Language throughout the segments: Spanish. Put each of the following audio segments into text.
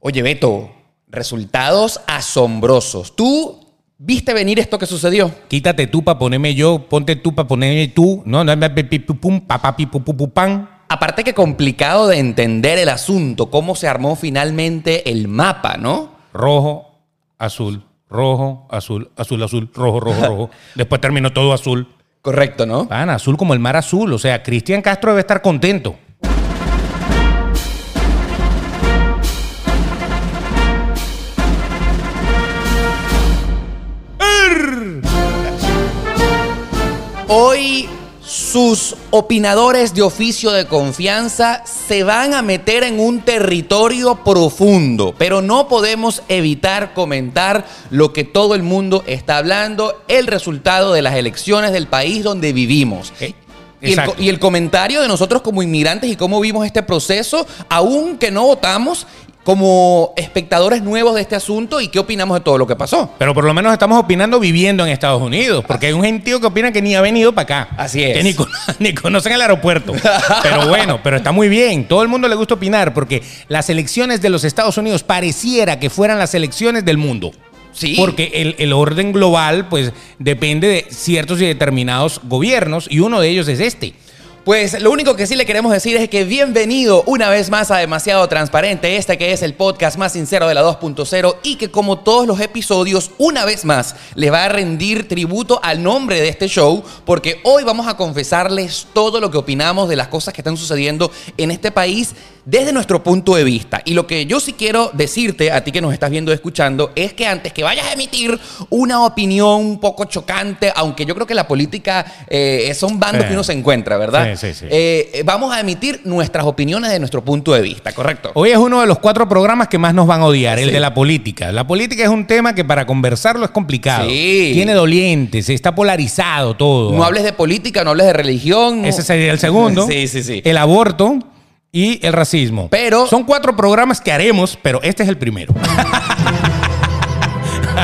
Oye, Beto, resultados asombrosos. ¿Tú viste venir esto que sucedió? Quítate tú para ponerme yo, ponte tú para ponerme tú. No, no, pan. Aparte que complicado de entender el asunto, cómo se armó finalmente el mapa, ¿no? Rojo, azul, rojo, azul, azul, azul, rojo, rojo, rojo. Después terminó todo azul. Correcto, ¿no? Pan, azul como el mar azul. O sea, Cristian Castro debe estar contento. Sus opinadores de oficio de confianza se van a meter en un territorio profundo, pero no podemos evitar comentar lo que todo el mundo está hablando, el resultado de las elecciones del país donde vivimos. Eh, Y el, y el comentario de nosotros como inmigrantes y cómo vimos este proceso, aún que no votamos, como espectadores nuevos de este asunto y qué opinamos de todo lo que pasó. Pero por lo menos estamos opinando viviendo en Estados Unidos, porque hay un gentío que opina que ni ha venido para acá. Así es. Que ni, con- ni conocen el aeropuerto. Pero bueno, pero está muy bien. Todo el mundo le gusta opinar, porque las elecciones de los Estados Unidos pareciera que fueran las elecciones del mundo. Sí. Porque el, el orden global, pues, depende de ciertos y determinados gobiernos, y uno de ellos es este. Pues lo único que sí le queremos decir es que bienvenido una vez más a Demasiado Transparente, este que es el podcast más sincero de la 2.0 y que como todos los episodios, una vez más les va a rendir tributo al nombre de este show porque hoy vamos a confesarles todo lo que opinamos de las cosas que están sucediendo en este país desde nuestro punto de vista. Y lo que yo sí quiero decirte a ti que nos estás viendo y escuchando es que antes que vayas a emitir una opinión un poco chocante, aunque yo creo que la política eh, son bandos Sí. que uno se encuentra, ¿verdad? Sí, sí, sí. Eh, eh, vamos a emitir nuestras opiniones de nuestro punto de vista, ¿correcto? Hoy es uno de los cuatro programas que más nos van a odiar, el de la política. La política es un tema que para conversarlo es complicado. Sí. Tiene dolientes, está polarizado todo. No hables de política, no hables de religión. Ese sería el segundo. Sí, sí, sí. El aborto y el racismo. Pero- Son cuatro programas que haremos, pero este es el primero.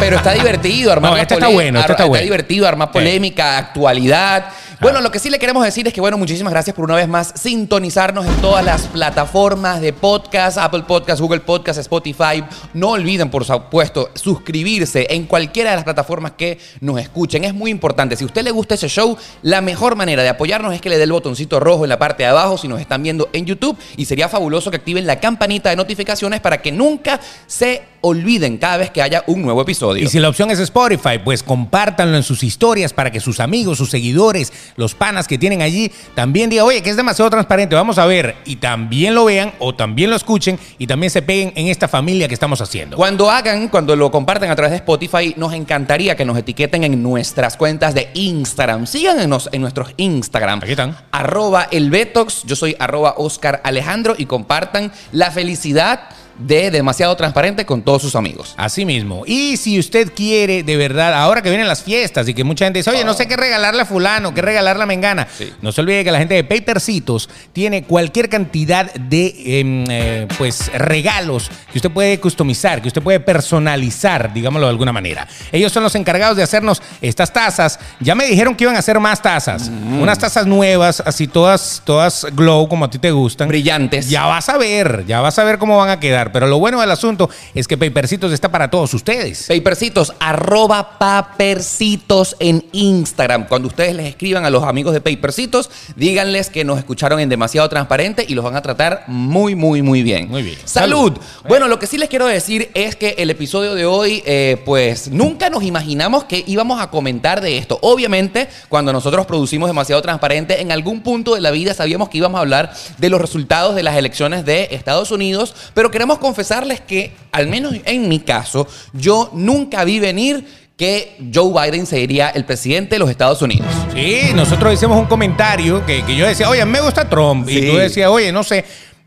Pero está divertido armar No, este está bueno, este está bueno. divertido armar polémica, actualidad. Bueno, lo que sí le queremos decir es que, bueno, muchísimas gracias por una vez más sintonizarnos en todas las plataformas de podcast, Apple Podcast, Google Podcast, Spotify. No olviden, por supuesto, suscribirse en cualquiera de las plataformas que nos escuchen. Es muy importante. Si a usted le gusta ese show, la mejor manera de apoyarnos es que le dé el botoncito rojo en la parte de abajo si nos están viendo en YouTube. Y sería fabuloso que activen la campanita de notificaciones para que nunca se olviden cada vez que haya un nuevo episodio. Y si la opción es Spotify, pues compártanlo en sus historias para que sus amigos, sus seguidores, los panas que tienen allí, también digan, oye, que es demasiado transparente, vamos a ver. Y también lo vean o también lo escuchen y también se peguen en esta familia que estamos haciendo. Cuando hagan, cuando lo compartan a través de Spotify, nos encantaría que nos etiqueten en nuestras cuentas de Instagram. Síganos en nuestros Instagram. Aquí están. Arroba el Betox, yo soy arroba Oscar Alejandro y compartan la felicidad de Demasiado Transparente con todos sus amigos. Así mismo. Y si usted quiere, de verdad, ahora que vienen las fiestas y que mucha gente dice, oye, no sé qué regalarle a fulano, qué regalarle a Mengana. Sí. No se olvide que la gente de Papercitos tiene cualquier cantidad de em, eh, pues regalos que usted puede customizar, que usted puede personalizar, digámoslo de alguna manera. Ellos son los encargados de hacernos estas tazas. Ya me dijeron que iban a hacer más tazas. Unas tazas nuevas, así todas, todas glow, como a ti te gustan. Brillantes. Ya vas a ver, ya vas a ver cómo van a quedar. Pero lo bueno del asunto es que Papercitos está para todos ustedes. Papercitos, arroba papercitos en Instagram. Cuando ustedes les escriban a los amigos de Papercitos, díganles que nos escucharon en Demasiado Transparente y los van a tratar muy, muy, muy bien. Muy bien. ¡Salud! Salud. Bueno, lo que sí les quiero decir es que el episodio de hoy, eh, pues nunca nos imaginamos que íbamos a comentar de esto. Obviamente, cuando nosotros producimos Demasiado Transparente, en algún punto de la vida sabíamos que íbamos a hablar de los resultados de las elecciones de Estados Unidos, pero queremos confesarles que, al menos en mi caso, yo nunca vi venir que Joe Biden sería el presidente de los Estados Unidos. Sí, nosotros hicimos un comentario que, que yo decía, oye, me gusta Trump. Sí. Y tú decías, oye, no sé.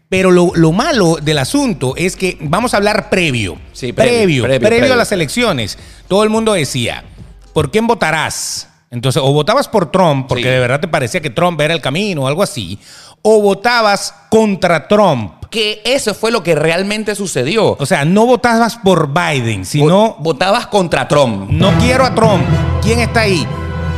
Pero lo, lo malo del asunto es que vamos a hablar previo. Sí, previo, previo, previo, previo, previo. a las elecciones. Todo el mundo decía, ¿por quién votarás? Entonces, o votabas por Trump, porque Sí. de verdad te parecía que Trump era el camino o algo así, o votabas contra Trump. Que eso fue lo que realmente sucedió. O sea, no votabas por Biden, sino Vo- votabas contra Trump. no quiero a Trump. ¿Quién está ahí?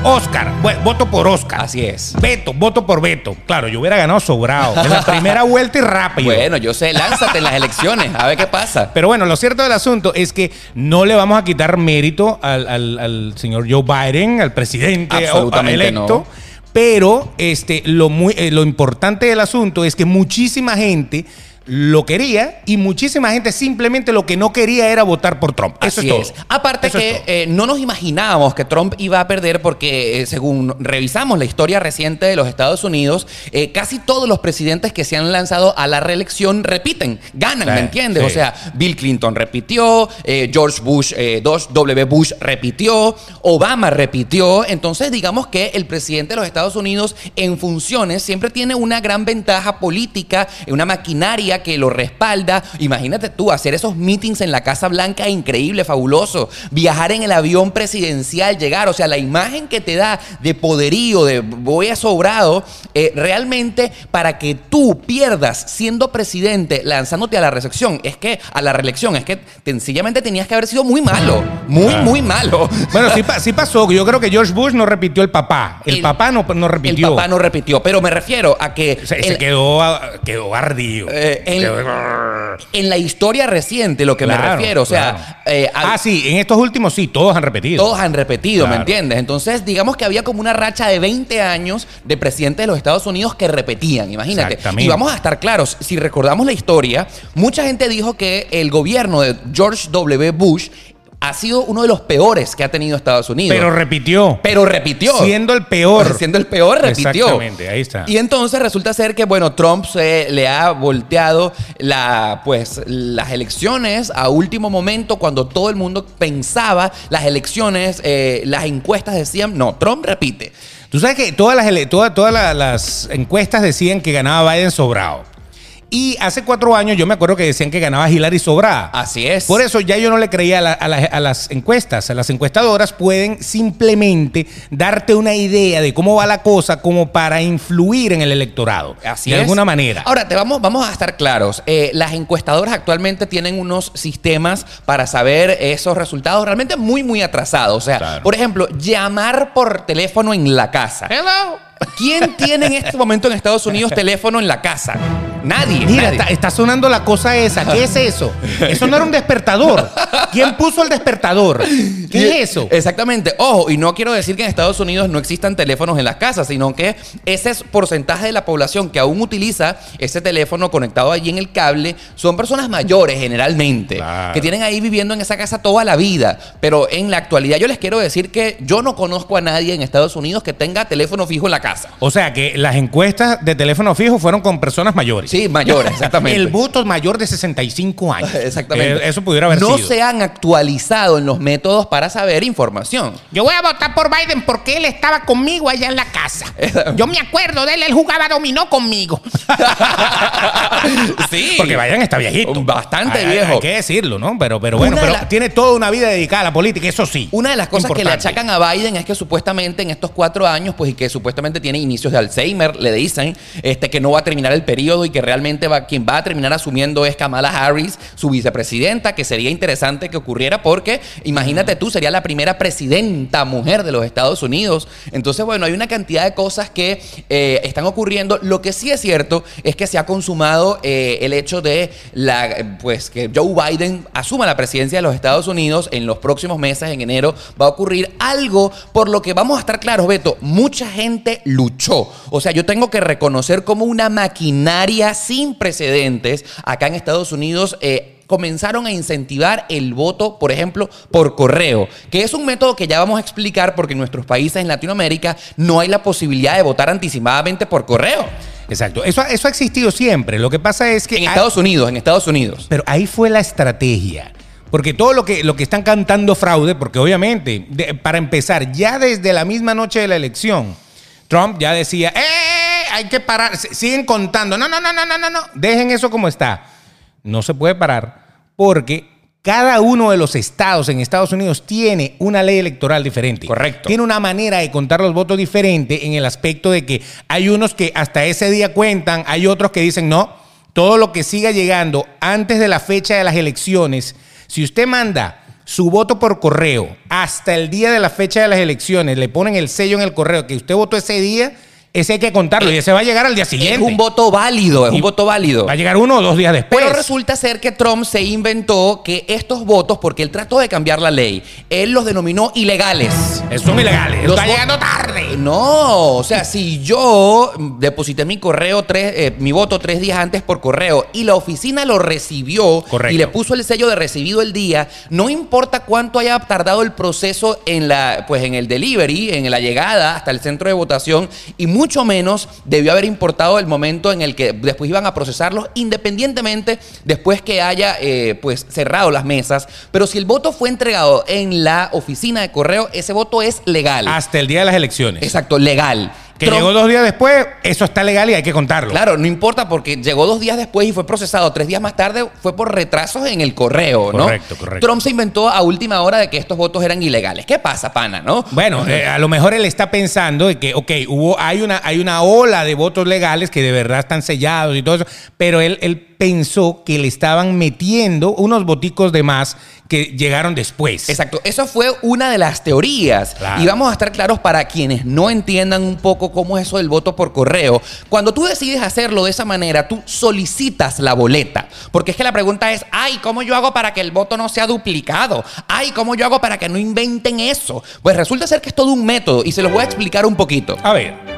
Oscar, voto por Oscar. Así es. Beto, voto por Beto. Claro, yo hubiera ganado sobrado. En la primera vuelta y rápido. Bueno, yo sé, lánzate en las elecciones, a ver qué pasa. Pero bueno, lo cierto del asunto es que no le vamos a quitar mérito al, al- al señor Joe Biden, al presidente Absolutamente electo. no. Pero este, lo, muy, eh, lo importante del asunto es que muchísima gente lo quería y muchísima gente simplemente lo que no quería era votar por Trump. Eso Así es todo. Aparte Eso es que todo. eh, no nos imaginábamos que Trump iba a perder porque eh, según revisamos la historia reciente de los Estados Unidos, eh, casi todos los presidentes que se han lanzado a la reelección repiten, ganan, Sí, ¿me entiendes? sí. O sea, Bill Clinton repitió, George Bush, eh, dos- W. Bush repitió, Obama repitió. Entonces, digamos que el presidente de los Estados Unidos en funciones siempre tiene una gran ventaja política, una maquinaria que lo respalda. Imagínate tú hacer esos meetings en la Casa Blanca, increíble, fabuloso. Viajar en el avión presidencial, llegar, o sea, la imagen que te da de poderío, de voy a sobrado, eh, realmente para que tú pierdas siendo presidente, lanzándote a la reelección, es que a la reelección, es que sencillamente tenías que haber sido muy malo, muy, Ah. muy malo. Bueno, sí, sí pasó. Yo creo que George Bush no repitió el papá. El, El- papá no, no repitió. El papá no repitió, pero me refiero a que Se, se el- quedó, ah, quedó ardido. Eh, en- la historia reciente, lo que me refiero, o sea, claro. eh, al- ah, sí, en estos últimos sí, todos han repetido. Todos han repetido, ¿me entiendes? Entonces, digamos que había como una racha de 20 años de presidentes de los Estados Unidos que repetían, imagínate. Y vamos a estar claros, si recordamos la historia, mucha gente dijo que el gobierno de George W. Bush ha sido uno de los peores que ha tenido Estados Unidos. Pero repitió. Pero repitió. Siendo el peor. Siendo el peor, repitió. Exactamente, ahí está. Y entonces resulta ser que, bueno, Trump se le ha volteado la, pues, las elecciones a último momento, cuando todo el mundo pensaba las elecciones, eh, las encuestas decían, no, Trump repite. Tú sabes que todas las, ele- todas, todas la- las encuestas decían que ganaba Biden sobrado. Y hace cuatro años yo me acuerdo que decían que ganaba Hillary sobrada. Así es. Por eso ya yo no le creía a, la- a la- a las encuestas. A las encuestadoras pueden simplemente darte una idea de cómo va la cosa como para influir en el electorado. Así de es. alguna manera. Ahora, te vamos, vamos a estar claros. Eh, las encuestadoras actualmente tienen unos sistemas para saber esos resultados realmente muy, muy atrasados. O sea, Claro. por ejemplo, llamar por teléfono en la casa. Hello. ¿Quién tiene en este momento en Estados Unidos teléfono en la casa? Nadie. Mira, nadie. está, está sonando la cosa esa. ¿Qué es eso? Eso no era un despertador. ¿Quién puso el despertador? ¿Qué es eso? Exactamente. Ojo, y no quiero decir que en Estados Unidos no existan teléfonos en las casas, sino que ese es porcentaje de la población que aún utiliza ese teléfono conectado allí en el cable son personas mayores generalmente, Claro. que tienen ahí viviendo en esa casa toda la vida. Pero en la actualidad yo les quiero decir que yo no conozco a nadie en Estados Unidos que tenga teléfono fijo en la casa. O sea que las encuestas de teléfono fijo fueron con personas mayores. Sí, mayores, exactamente. El voto mayor de 65 años. Exactamente. Eh, Eso pudiera haber no sido. se han actualizado en los métodos para saber información. Yo voy a votar por Biden porque él estaba conmigo allá en la casa. Yo me acuerdo de él, él jugaba dominó conmigo. sí. Porque Biden está viejito. Bastante Hay- viejo. Hay que decirlo, ¿no? Pero, pero bueno, pero la- tiene toda una vida dedicada a la política, eso sí. Una de las cosas que le achacan a Biden es que supuestamente en estos cuatro años, pues y que supuestamente tiene inicios de Alzheimer, le dicen este, que no va a terminar el periodo y que realmente va, quien va a terminar asumiendo es Kamala Harris, su vicepresidenta, que sería interesante que ocurriera porque, imagínate tú, sería la primera presidenta mujer de los Estados Unidos. Entonces, bueno, hay una cantidad de cosas que eh, están ocurriendo. Lo que sí es cierto es que se ha consumado eh, el hecho de la, pues, que Joe Biden asuma la presidencia de los Estados Unidos en los próximos meses, en enero, va a ocurrir algo por lo que vamos a estar claros, Beto, mucha gente luchó. O sea, yo tengo que reconocer como una maquinaria sin precedentes acá en Estados Unidos. eh, comenzaron a incentivar el voto, por ejemplo, por correo, que es un método que ya vamos a explicar porque en nuestros países en Latinoamérica no hay la posibilidad de votar anticipadamente por correo. Exacto. Eso, eso ha existido siempre. Lo que pasa es que. En hay- Estados Unidos, en Estados Unidos. Pero ahí fue la estrategia. Porque todo lo que, lo que están cantando fraude, porque obviamente, de- para empezar, ya desde la misma noche de la elección, Trump ya decía, ¡eh! Hay que parar. Siguen contando. No, no, no, no, no, no, no. Dejen eso como está. No se puede parar porque cada uno de los estados en Estados Unidos tiene una ley electoral diferente. Correcto. Tiene una manera de contar los votos diferente en el aspecto de que hay unos que hasta ese día cuentan, hay otros que dicen no, todo lo que siga llegando antes de la fecha de las elecciones, si usted manda su voto por correo. Hasta el día de la fecha de las elecciones, le ponen el sello en el correo que usted votó ese día, ese hay que contarlo y ese va a llegar al día Es siguiente. un voto válido, es Y un voto válido. Va a llegar uno o dos días después. Pero resulta ser que Trump se inventó que estos votos, porque él trató de cambiar la ley, él los denominó ilegales. Eh, Son ilegales. Los Está llegando tarde. No, o sea, si yo deposité mi correo tres, eh, mi voto tres días antes por correo y la oficina lo recibió Correcto. y le puso el sello de recibido el día, no importa cuánto haya tardado el proceso en la, pues en el delivery, en la llegada hasta el centro de votación, y mucho menos debió haber importado el momento en el que después iban a procesarlos, independientemente después que haya eh, pues cerrado las mesas. Pero si el voto fue entregado en la oficina de correo, ese voto es legal. Hasta el día de las elecciones. Exacto, legal. Que Trump- llegó dos días después, eso está legal y hay que contarlo. Claro, no importa porque llegó dos días después y fue procesado tres días más tarde, fue por retrasos en el correo, ¿no? Correcto, correcto. Trump se inventó a última hora de que estos votos eran ilegales. ¿Qué pasa, pana, no? Bueno, eh, a lo mejor él está pensando de que, ok, hubo, hay una, hay una ola de votos legales que de verdad están sellados y todo eso, pero él, él pensó que le estaban metiendo unos boticos de más que llegaron después. Exacto, eso fue una de las teorías. Claro. Y vamos a estar claros para quienes no entiendan un poco cómo es eso del voto por correo. Cuando tú decides hacerlo de esa manera, tú solicitas la boleta. Porque es que la pregunta es, ay, ¿cómo yo hago para que el voto no sea duplicado? Ay, ¿cómo yo hago para que no inventen eso? Pues resulta ser que es todo un método y se los voy a explicar un poquito. A ver,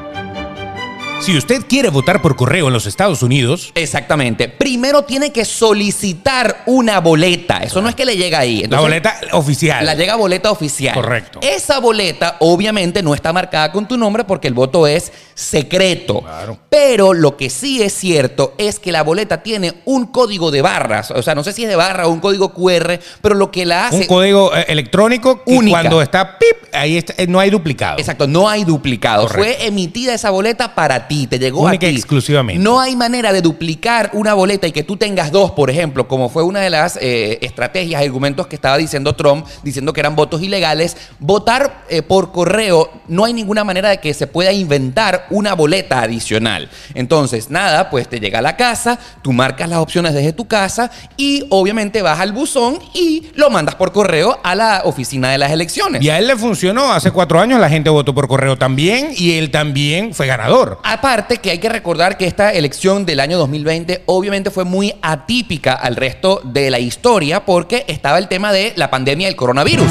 si usted quiere votar por correo en los Estados Unidos, Exactamente. Primero tiene que solicitar una boleta. Eso no es que le llega ahí. la boleta oficial. La llega boleta oficial. Correcto. Esa boleta obviamente no está marcada con tu nombre porque el voto es secreto. Claro. Pero lo que sí es cierto es que la boleta tiene un código de barras. O sea, no sé si es de barra o un código QR, pero lo que la hace... un código eh, electrónico que Única. cuando está pip, ahí está, eh, no hay duplicado. Exacto, no hay duplicado. Correcto. Fue emitida esa boleta para ti, te llegó Única a ti. exclusivamente. No hay manera de duplicar una boleta y que tú tengas dos, por ejemplo, como fue una de las eh, estrategias, argumentos que estaba diciendo Trump, diciendo que eran votos ilegales. Votar eh, por correo, no hay ninguna manera de que se pueda inventar una boleta adicional. Entonces, nada, pues te llega a la casa, tú marcas las opciones desde tu casa y obviamente vas al buzón y lo mandas por correo a la oficina de las elecciones. Y a él le funcionó. Hace cuatro años la gente votó por correo también y él también fue ganador. Aparte que hay que recordar que esta elección del año 2020 obviamente fue muy atípica al resto de la historia porque estaba el tema de la pandemia del coronavirus.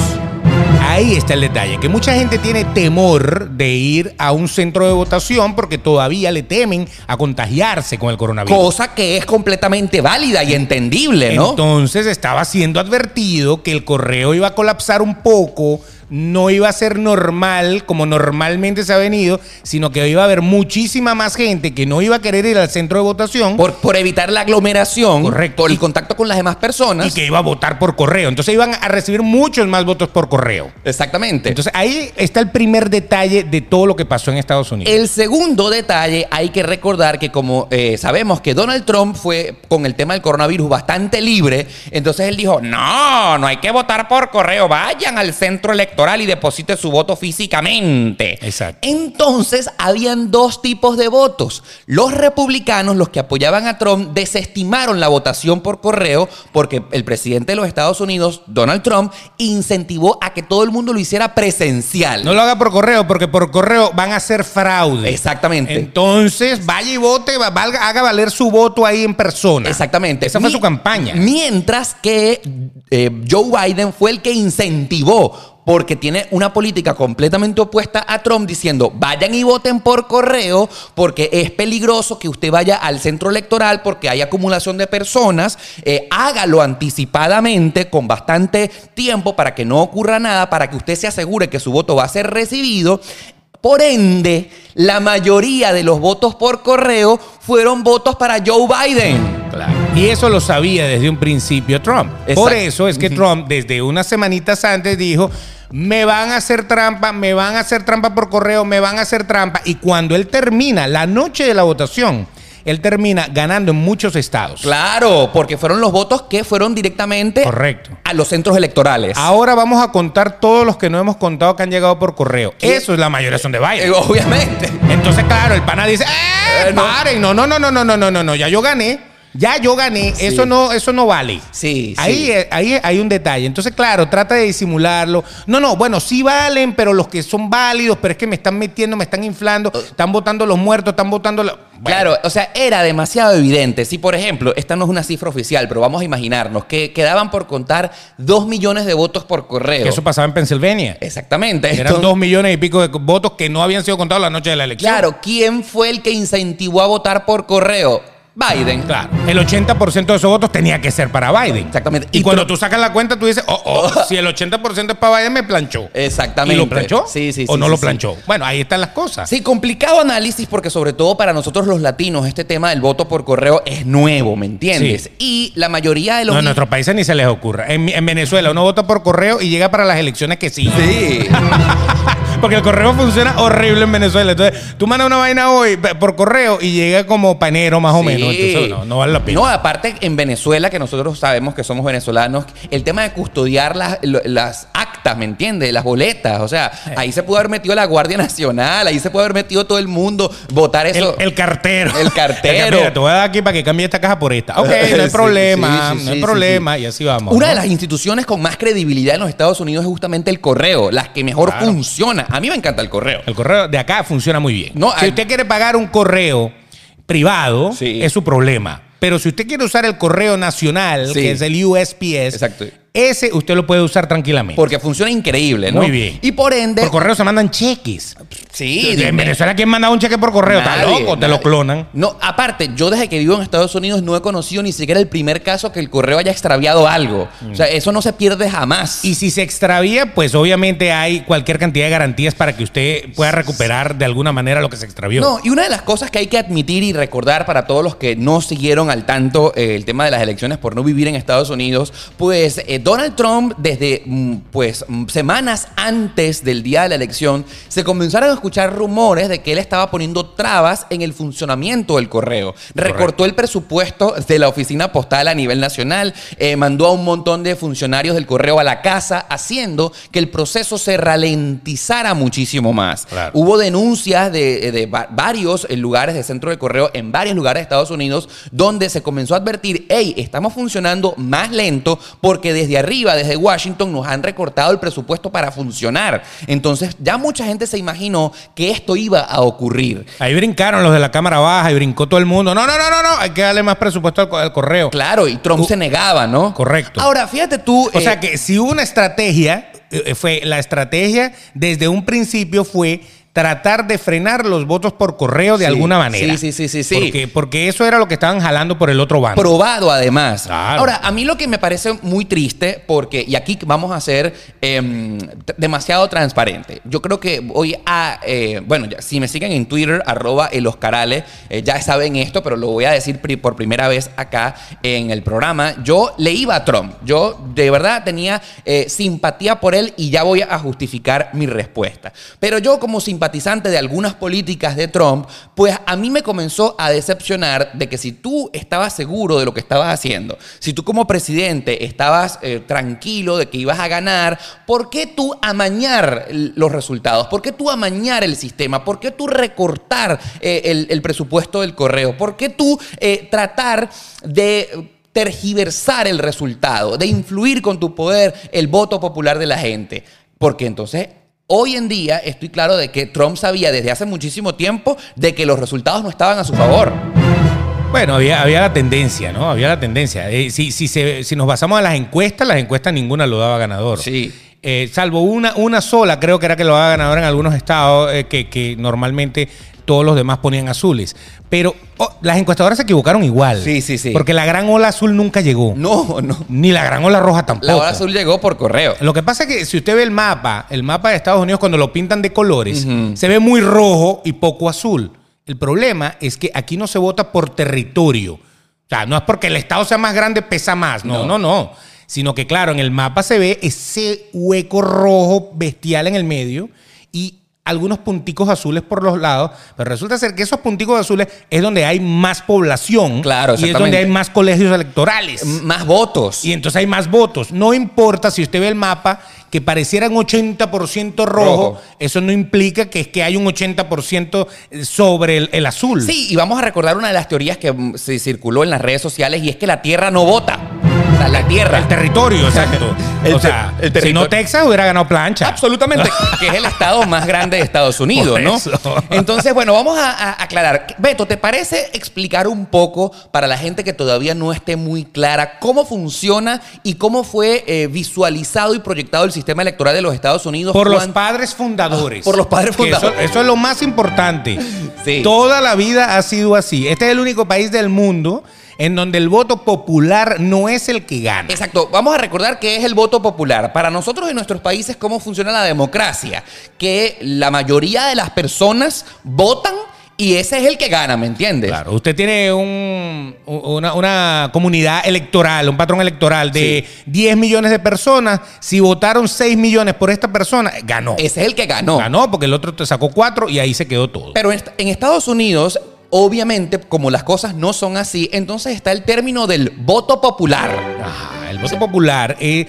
Ahí está el detalle, que mucha gente tiene temor de ir a un centro de votación porque todavía le temen a contagiarse con el coronavirus. Cosa que es completamente válida y entendible, ¿no? Entonces estaba siendo advertido que el correo iba a colapsar un poco, no iba a ser normal como normalmente se ha venido, sino que iba a haber muchísima más gente que no iba a querer ir al centro de votación Por, por evitar la aglomeración, Correcto. por el contacto con las demás personas. y que iba a votar por correo. Entonces iban a recibir muchos más votos por correo. Exactamente. Entonces ahí está el primer detalle de todo lo que pasó en Estados Unidos. El segundo detalle, hay que recordar que como eh, sabemos que Donald Trump fue con el tema del coronavirus bastante libre, entonces él dijo, no, no hay que votar por correo, vayan al centro electoral y depositen su voto físicamente. Exacto. Entonces habían dos tipos de votos. Los republicanos, los que apoyaban a Trump, desestimaron la votación por correo porque el presidente de los Estados Unidos, Donald Trump, incentivó a que todo el mundo lo hiciera presencial. No lo haga por correo, porque por correo van a hacer fraude. Exactamente. Entonces, vaya y vote, va- valga- haga valer su voto ahí en persona. Exactamente. Esa fue Mi- su campaña. Mientras que eh, Joe Biden fue el que incentivó, porque tiene una política completamente opuesta a Trump, diciendo, vayan y voten por correo, porque es peligroso que usted vaya al centro electoral, porque hay acumulación de personas, eh, hágalo anticipadamente, con bastante tiempo, para que no ocurra nada, para que usted se asegure que su voto va a ser recibido. Por ende, la mayoría de los votos por correo fueron votos para Joe Biden. Y eso lo sabía desde un principio Trump. Exacto. Por eso es que Trump desde unas semanitas antes dijo, me van a hacer trampa, me van a hacer trampa por correo, me van a hacer trampa. Y cuando él termina la noche de la votación, él termina ganando en muchos estados. Claro, porque fueron los votos que fueron directamente Correcto. a los centros electorales. Ahora vamos a contar todos los que no hemos contado que han llegado por correo. ¿Qué? Eso es la mayoría son de Biden. Eh, obviamente. Entonces, claro, el pana dice, ¡eh! Eh, no. paren! No, no, no, no, no, no, no, no, no, ya yo gané. Ya yo gané, eso no, eso no vale. Sí, Ahí, sí. eh, ahí hay un detalle. Entonces, claro, trata de disimularlo. No, no, bueno, sí valen, pero los que son válidos, pero es que me están metiendo, me están inflando, están votando los muertos, están votando. Bueno, Claro, o sea, era demasiado evidente. Si, por ejemplo, esta no es una cifra oficial, pero vamos a imaginarnos que quedaban por contar dos millones de votos por correo. que eso pasaba en Pensilvania. Exactamente. Eran Entonces, dos millones y pico de votos que no habían sido contados la noche de la elección. Claro, ¿quién fue el que incentivó a votar por correo? Biden. Claro. El 80% de esos votos tenía que ser para Biden. Exactamente. Y, Y cuando tú sacas la cuenta, tú dices, oh, oh, si el 80% es para Biden, me planchó. Exactamente. ¿Y lo planchó? Sí, sí, ¿O sí, no sí, lo sí. planchó? Bueno, ahí están las cosas. Sí, complicado análisis porque sobre todo para nosotros los latinos este tema del voto por correo es nuevo, ¿me entiendes? Sí. Y la mayoría de los... No, en nuestros países ni se les ocurra. En, en Venezuela uno vota por correo y llega para las elecciones que sí. Sí. Porque el correo funciona horrible en Venezuela. Entonces, tú mandas una vaina hoy por correo y llega como panero más o Sí. menos. Entonces, no, no vale la pena. No, aparte en Venezuela, que nosotros sabemos que somos venezolanos, el tema de custodiar las, las actas, ¿me entiendes? Las boletas. O sea, ahí se pudo haber metido la Guardia Nacional, ahí se puede haber metido todo el mundo, votar El, eso. el cartero. El cartero. Mira, te voy a dar aquí para que cambie esta caja por esta. Ok, no hay Sí, problema, sí, no hay problema. Y así vamos. Una ¿no? de las instituciones con más credibilidad en los Estados Unidos es justamente el correo, las que mejor Claro. funciona. A mí me encanta el correo. El correo de acá funciona muy bien. No, si hay- usted quiere pagar un correo privado, Sí. es su problema. Pero si usted quiere usar el correo nacional, Sí. que es el USPS, Exacto. Ese usted lo puede usar tranquilamente. Porque funciona increíble, ¿no? Muy bien. Y por ende. Por correo se mandan cheques. sí, en. Venezuela, ¿quién manda un cheque por correo? Está Nadie, loco, te lo clonan. No, aparte, yo desde que vivo en Estados Unidos no he conocido ni siquiera el primer caso que el correo haya extraviado algo. O sea, eso no se pierde jamás. Y si se extravía, pues obviamente hay cualquier cantidad de garantías para que usted pueda recuperar de alguna manera lo que se extravió. No, y una de las cosas que hay que admitir y recordar para todos los que no siguieron al tanto eh, el tema de las elecciones por no vivir en Estados Unidos, pues eh, Donald Trump desde mm, pues mm, semanas antes del día de la elección se comenzaron a escuchar rumores de que él estaba poniendo trabas en el funcionamiento del correo. Recortó el presupuesto de la oficina postal a nivel nacional, eh, mandó a un montón de funcionarios del correo a la casa, haciendo que el proceso se ralentizara muchísimo más. Claro. Hubo denuncias de, de va- varios eh, lugares de centro de correo en varios lugares de Estados Unidos donde se comenzó a advertir, hey, estamos funcionando más lento porque desde arriba, desde Washington, nos han recortado el presupuesto para funcionar. Entonces ya mucha gente se imaginó que esto iba a ocurrir. Ahí brincaron los de la cámara baja y brincó todo el mundo. No, no, no, no, no. Hay que darle más presupuesto al, co- al correo. Claro, y Trump se negaba, ¿no? correcto. Ahora, fíjate tú... O eh, sea que si hubo una estrategia, eh, fue la estrategia desde un principio fue tratar de frenar los votos por correo de Sí, alguna manera. sí, sí, sí, sí, sí. Porque, porque eso era lo que estaban jalando por el otro bando. probado además. Claro. Ahora, a mí lo que me parece muy triste, porque, y aquí vamos a ser em, demasiado transparente. Yo creo que voy a, eh, bueno, ya, si me siguen en Twitter, arroba el Oscarale, eh, ya saben esto, pero lo voy a decir pri- por primera vez acá en el programa. Yo le iba a Trump. Yo de verdad tenía eh, simpatía por él y ya voy a justificar mi respuesta. Pero yo como de algunas políticas de Trump, pues a mí me comenzó a decepcionar de que si tú estabas seguro de lo que estabas haciendo, si tú como presidente estabas eh, tranquilo de que ibas a ganar, ¿por qué tú amañar los resultados? ¿Por qué tú amañar el sistema? ¿Por qué tú recortar eh, el, el presupuesto del correo? ¿Por qué tú eh, tratar de tergiversar el resultado, de influir con tu poder el voto popular de la gente? Porque entonces Hoy en día estoy claro de que Trump sabía desde hace muchísimo tiempo de que los resultados no estaban a su favor. Bueno, había, había la tendencia, ¿no? Había la tendencia. Eh, si, si, se- si nos basamos en las encuestas, las encuestas ninguna lo daba ganador. Sí. Eh, salvo una, una sola, creo que era que lo daba ganador en algunos estados eh, que, que normalmente todos los demás ponían azules. Pero oh, las encuestadoras se equivocaron igual. Sí, sí, sí. Porque la gran ola azul nunca llegó. No, no. Ni la gran ola roja tampoco. La hora azul llegó por correo. Lo que pasa es que si usted ve el mapa, el mapa de Estados Unidos cuando lo pintan de colores, se ve muy rojo y poco azul. El problema es que aquí no se vota por territorio. O sea, no es porque el estado sea más grande pesa más, no, no, no. Sino que claro, en el mapa se ve ese hueco rojo bestial en el medio y algunos punticos azules por los lados, pero resulta ser que esos punticos azules es donde hay más población Claro, y es donde hay más colegios electorales. M- Más votos. Y entonces hay más votos. No importa si usted ve el mapa que pareciera un 80% rojo, Rojo. eso no implica que es que hay un 80% sobre el, el azul. Sí, y vamos a recordar una de las teorías que mm, se circuló en las redes sociales y es que la Tierra no vota. Sea, la Tierra. El territorio, exacto. El o sea, el si no Texas hubiera ganado plancha. Absolutamente, que es el estado más grande de Estados Unidos, ¿no? eso. Entonces, bueno, vamos a, a aclarar. Beto, ¿te parece explicar un poco para la gente que todavía no esté muy clara cómo funciona y cómo fue eh, visualizado y proyectado el sistema electoral de los Estados Unidos? Por los padres fundadores. Ah, por los padres Que eso- fundadores. Eso, es lo más importante. Sí. Toda la vida ha sido así. Este es el único país del mundo en donde el voto popular no es el que gana. Exacto, vamos a recordar que es el voto popular. Para nosotros en nuestros países, ¿cómo funciona la democracia? Que la mayoría de las personas votan y ese es el que gana, ¿me entiendes? Claro, usted tiene un- una, una comunidad electoral, un patrón electoral de 10 millones de personas. Si votaron 6 millones por esta persona, ganó. Ese es el que ganó. Ganó porque el otro te sacó 4 y ahí se quedó todo. Pero en Estados Unidos, obviamente, como las cosas no son así, entonces está el término del voto popular. El voto popular eh,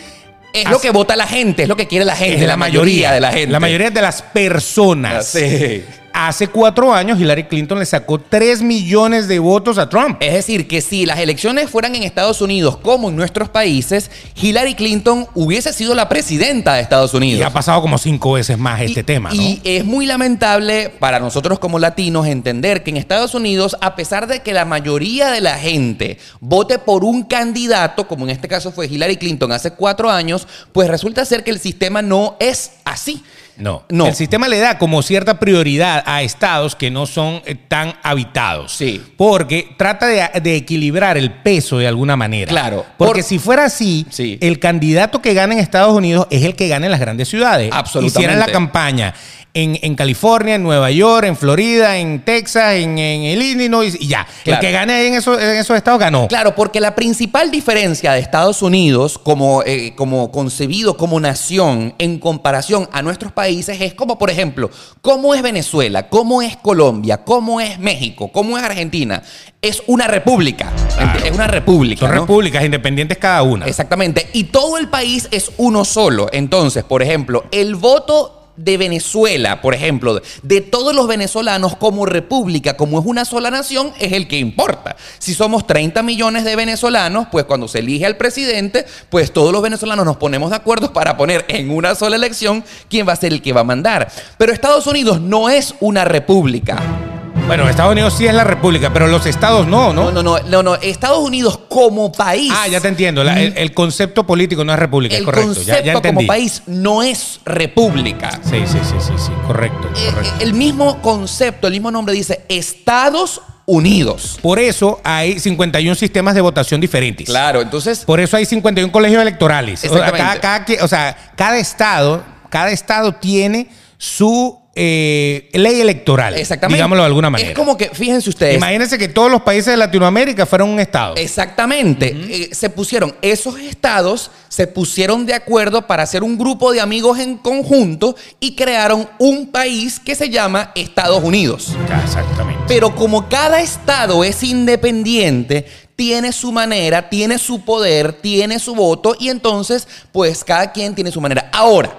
Es lo que vota la gente, es lo que quiere la gente, la, mayoría, de la gente. La mayoría de las personas. Sí. Hace cuatro años Hillary Clinton le sacó 3 millones de votos a Trump. Es decir, que si las elecciones fueran en Estados Unidos como en nuestros países, Hillary Clinton hubiese sido la presidenta de Estados Unidos. Y ha pasado como cinco veces más este tema, ¿no? Y es muy lamentable para nosotros como latinos entender que en Estados Unidos, a pesar de que la mayoría de la gente vote por un candidato, como en este caso fue Hillary Clinton hace cuatro años, pues resulta ser que el sistema no es así. No. No. El sistema le da como cierta prioridad a estados que no son eh, tan habitados. Sí. Porque trata de, de equilibrar el peso de alguna manera. Claro. Porque Por- si fuera así, Sí. el candidato que gana en Estados Unidos es el que gana en las grandes ciudades. Absolutamente. Hicieran la campaña en, en California, en Nueva York, en Florida, en Texas, en, en el Illinois y ya. Claro. El que gane ahí en esos, en esos estados ganó. Claro, porque la principal diferencia de Estados Unidos como, eh, como concebido como nación en comparación a nuestros países es como, por ejemplo, cómo es Venezuela, cómo es Colombia, cómo es México, cómo es Argentina. Es una república. Claro. Es una república. Son ¿no? repúblicas independientes cada una. Exactamente. Y todo el país es uno solo. Entonces, por ejemplo, el voto de Venezuela, por ejemplo, de todos los venezolanos como república, como es una sola nación, es el que importa. Si somos 30 millones de venezolanos, pues cuando se elige al presidente, pues todos los venezolanos nos ponemos de acuerdo para poner en una sola elección quién va a ser el que va a mandar. Pero Estados Unidos no es una república. Bueno, Estados Unidos sí es la república, pero los estados no, ¿no? No, no, no, no, no. Estados Unidos como país. Ah, ya te entiendo. La- el, el concepto político no es república, es El correcto. concepto Ya, entendí. como país no es república. Sí, sí, sí, sí, sí. Correcto, Eh, correcto. El mismo concepto, el mismo nombre dice Estados Unidos. Por eso hay 51 sistemas de votación diferentes. Claro, entonces. Por eso hay 51 colegios electorales. O sea, Exactamente. cada, cada o sea, cada estado, cada estado tiene su eh, ley electoral. Exactamente. Digámoslo de alguna manera. Es como que, fíjense ustedes. Imagínense que todos los países de Latinoamérica fueran un estado. Exactamente. Eh, se pusieron, esos estados se pusieron de acuerdo para hacer un grupo de amigos en conjunto y crearon un país que se llama Estados Unidos. Exactamente. Pero como cada estado es independiente, tiene su manera, tiene su poder, tiene su voto y entonces, pues cada quien tiene su manera. Ahora,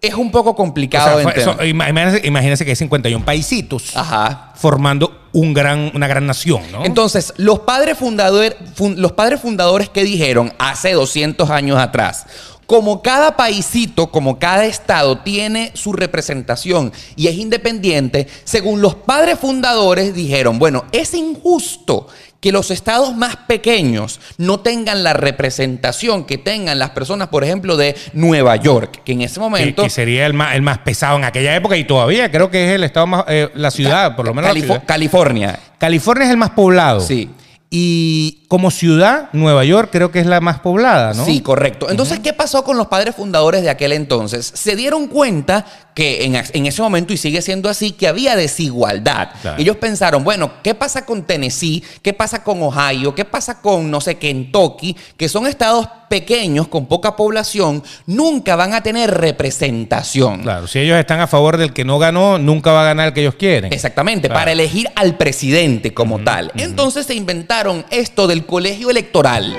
es un poco O complicado sea, de eso- imagínense, imagínense que hay 51 paisitos Ajá. formando un gran, una gran nación, ¿no? Entonces, los padres, fundador- fun- los padres fundadores que dijeron hace 200 años atrás, como cada paisito, como cada estado tiene su representación y es independiente, según los padres fundadores dijeron, bueno, es injusto que los estados más pequeños no tengan la representación que tengan las personas, por ejemplo, de Nueva York, que en ese momento... que sería el más, el más pesado en aquella época y todavía creo que es el estado más, eh, la ciudad, por lo menos la Califo- ciudad. California. California es el más poblado. Sí. Y como ciudad, Nueva York creo que es la más poblada, ¿no? Sí, correcto. Entonces, ¿qué pasó con los padres fundadores de aquel entonces? Se dieron cuenta que en, en ese momento, y sigue siendo así, que había desigualdad. Claro. Ellos pensaron, bueno, ¿qué pasa con Tennessee? ¿Qué pasa con Ohio? ¿Qué pasa con, no sé, Kentucky? Que son estados pequeños, con poca población, nunca van a tener representación. Claro, si ellos están a favor del que no ganó, nunca va a ganar el que ellos quieren. Exactamente, Claro. para elegir al presidente como tal. Entonces se inventaron esto del colegio electoral.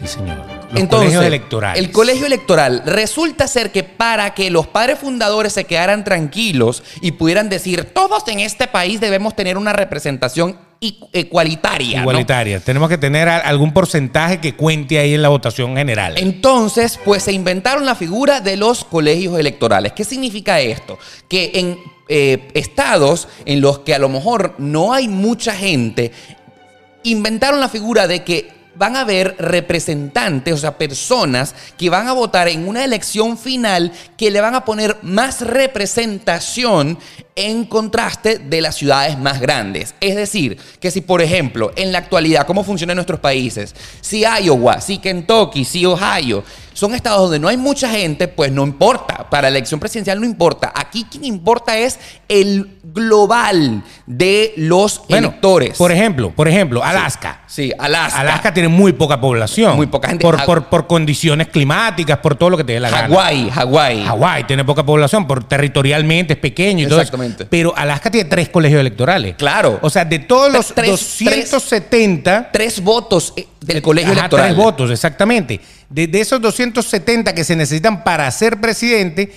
Sí, señor. Los Entonces, colegios electorales. el colegio electoral resulta ser que para que los padres fundadores se quedaran tranquilos y pudieran decir, todos en este país debemos tener una representación i- ecualitaria. ¿no? Igualitarias. Tenemos que tener algún porcentaje que cuente ahí en la votación general. Entonces, pues se inventaron la figura de los colegios electorales. ¿Qué significa esto? Que en eh, estados en los que a lo mejor no hay mucha gente, inventaron la figura de que van a haber representantes, o sea, personas que van a votar en una elección final que le van a poner más representación en contraste de las ciudades más grandes. Es decir, que si por ejemplo, en la actualidad, ¿cómo funciona en nuestros países? Si Iowa, si Kentucky, si Ohio, son estados donde no hay mucha gente, pues no importa. Para la elección presidencial no importa. Aquí quien importa es el global de los Bueno, electores. Por ejemplo, por ejemplo, Alaska. Sí, Alaska. Alaska tiene muy poca población. Muy poca gente. Por, por, por condiciones climáticas, por todo lo que te dé la gana. Hawái, Hawái. Hawái tiene poca población, por territorialmente es pequeño y todo eso. Exactamente. Pero Alaska tiene tres colegios electorales. Claro. O sea, de todos los Tres- 270, Tres votos eh, del colegio Ajá, electoral. Tres votos, exactamente. De, de esos 270 que se necesitan para ser presidente,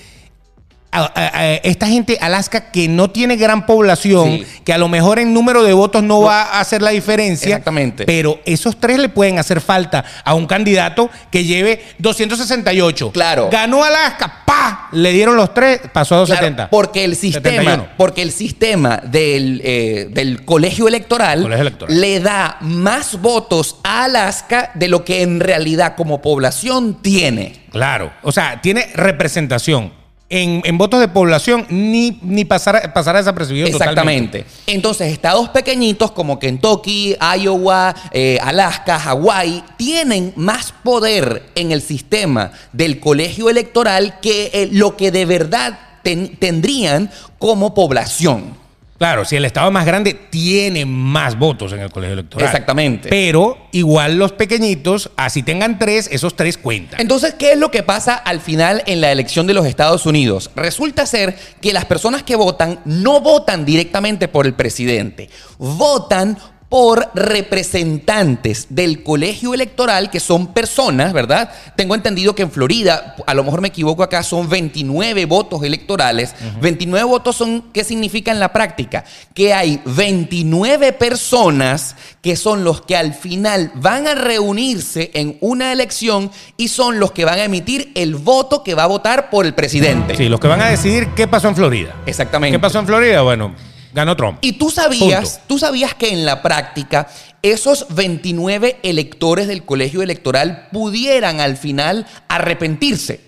a- a- a- esta gente, Alaska, que no tiene gran población, Sí. que a lo mejor en número de votos no, va a hacer la diferencia. Exactamente. Pero esos tres le pueden hacer falta a un candidato que lleve 268. Claro. Ganó Alaska, ¡pa! Le dieron los tres, pasó a Claro, 270. porque el sistema, 71. porque el sistema del, eh, del colegio electoral, Colegio electoral. le da más votos a Alaska de lo que en realidad como población tiene. Claro. O sea, tiene representación. En, en votos de población, ni, ni pasar, pasará desapercibido. Exactamente. Entonces, estados pequeñitos como Kentucky, Iowa, eh, Alaska, Hawái, tienen más poder en el sistema del colegio electoral que eh, lo que de verdad ten- tendrían como población. Claro, si el estado es más grande, tiene más votos en el colegio electoral. Exactamente. Pero igual los pequeñitos, así tengan tres, esos tres cuentan. Entonces, ¿qué es lo que pasa al final en la elección de los Estados Unidos? Resulta ser que las personas que votan no votan directamente por el presidente, votan por representantes del colegio electoral, que son personas, ¿verdad? Tengo entendido que en Florida, a lo mejor me equivoco acá, son 29 votos electorales. 29 votos son, ¿qué significa en la práctica? Que hay 29 personas que son los que al final van a reunirse en una elección y son los que van a emitir el voto que va a votar por el presidente. Sí, los que van a decidir qué pasó en Florida. Exactamente. ¿Qué pasó en Florida? Bueno, ganó Trump. Y tú sabías, Punto. tú sabías que en la práctica esos 29 electores del colegio electoral pudieran al final arrepentirse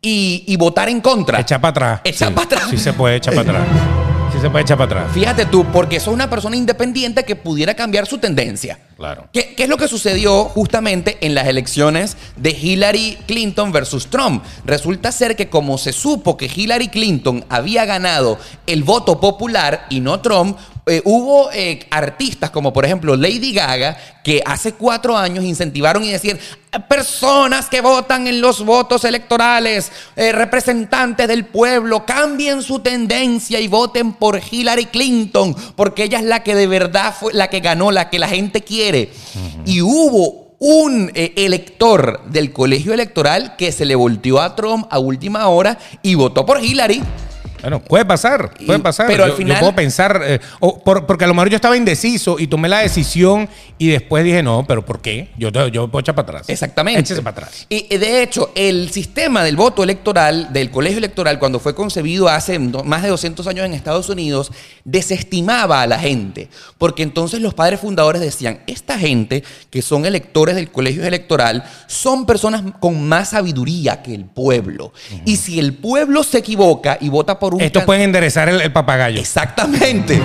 y, y votar en contra. Echar para atrás. Echar Sí, para atrás. Sí se puede echar para atrás. Sí se puede echar para atrás. Fíjate tú, porque sos una persona independiente que pudiera cambiar su tendencia. Claro. ¿Qué, qué es lo que sucedió justamente en las elecciones de Hillary Clinton versus Trump? Resulta ser que como se supo que Hillary Clinton había ganado el voto popular y no Trump, eh, hubo eh, artistas como por ejemplo Lady Gaga que hace cuatro años incentivaron y decían personas que votan en los votos electorales, eh, representantes del pueblo, cambien su tendencia y voten por Hillary Clinton porque ella es la que de verdad fue la que ganó, la que la gente quiere. Y hubo un eh, elector del colegio electoral que se le volteó a Trump a última hora y votó por Hillary. Bueno, puede pasar, puede pasar. pero al final- Yo puedo pensar, eh, o por- porque a lo mejor yo estaba indeciso y tomé la decisión y después dije, no, pero ¿por qué? Yo, yo puedo echar para atrás. Exactamente. Échese para atrás. Y de hecho, el sistema del voto electoral, del colegio electoral, cuando fue concebido hace más de 200 años en Estados Unidos, desestimaba a la gente. Porque entonces los padres fundadores decían, esta gente que son electores del colegio electoral son personas con más sabiduría que el pueblo. Y si el pueblo se equivoca y vota por un... Estos can- pueden enderezar el, el papagayo. Exactamente.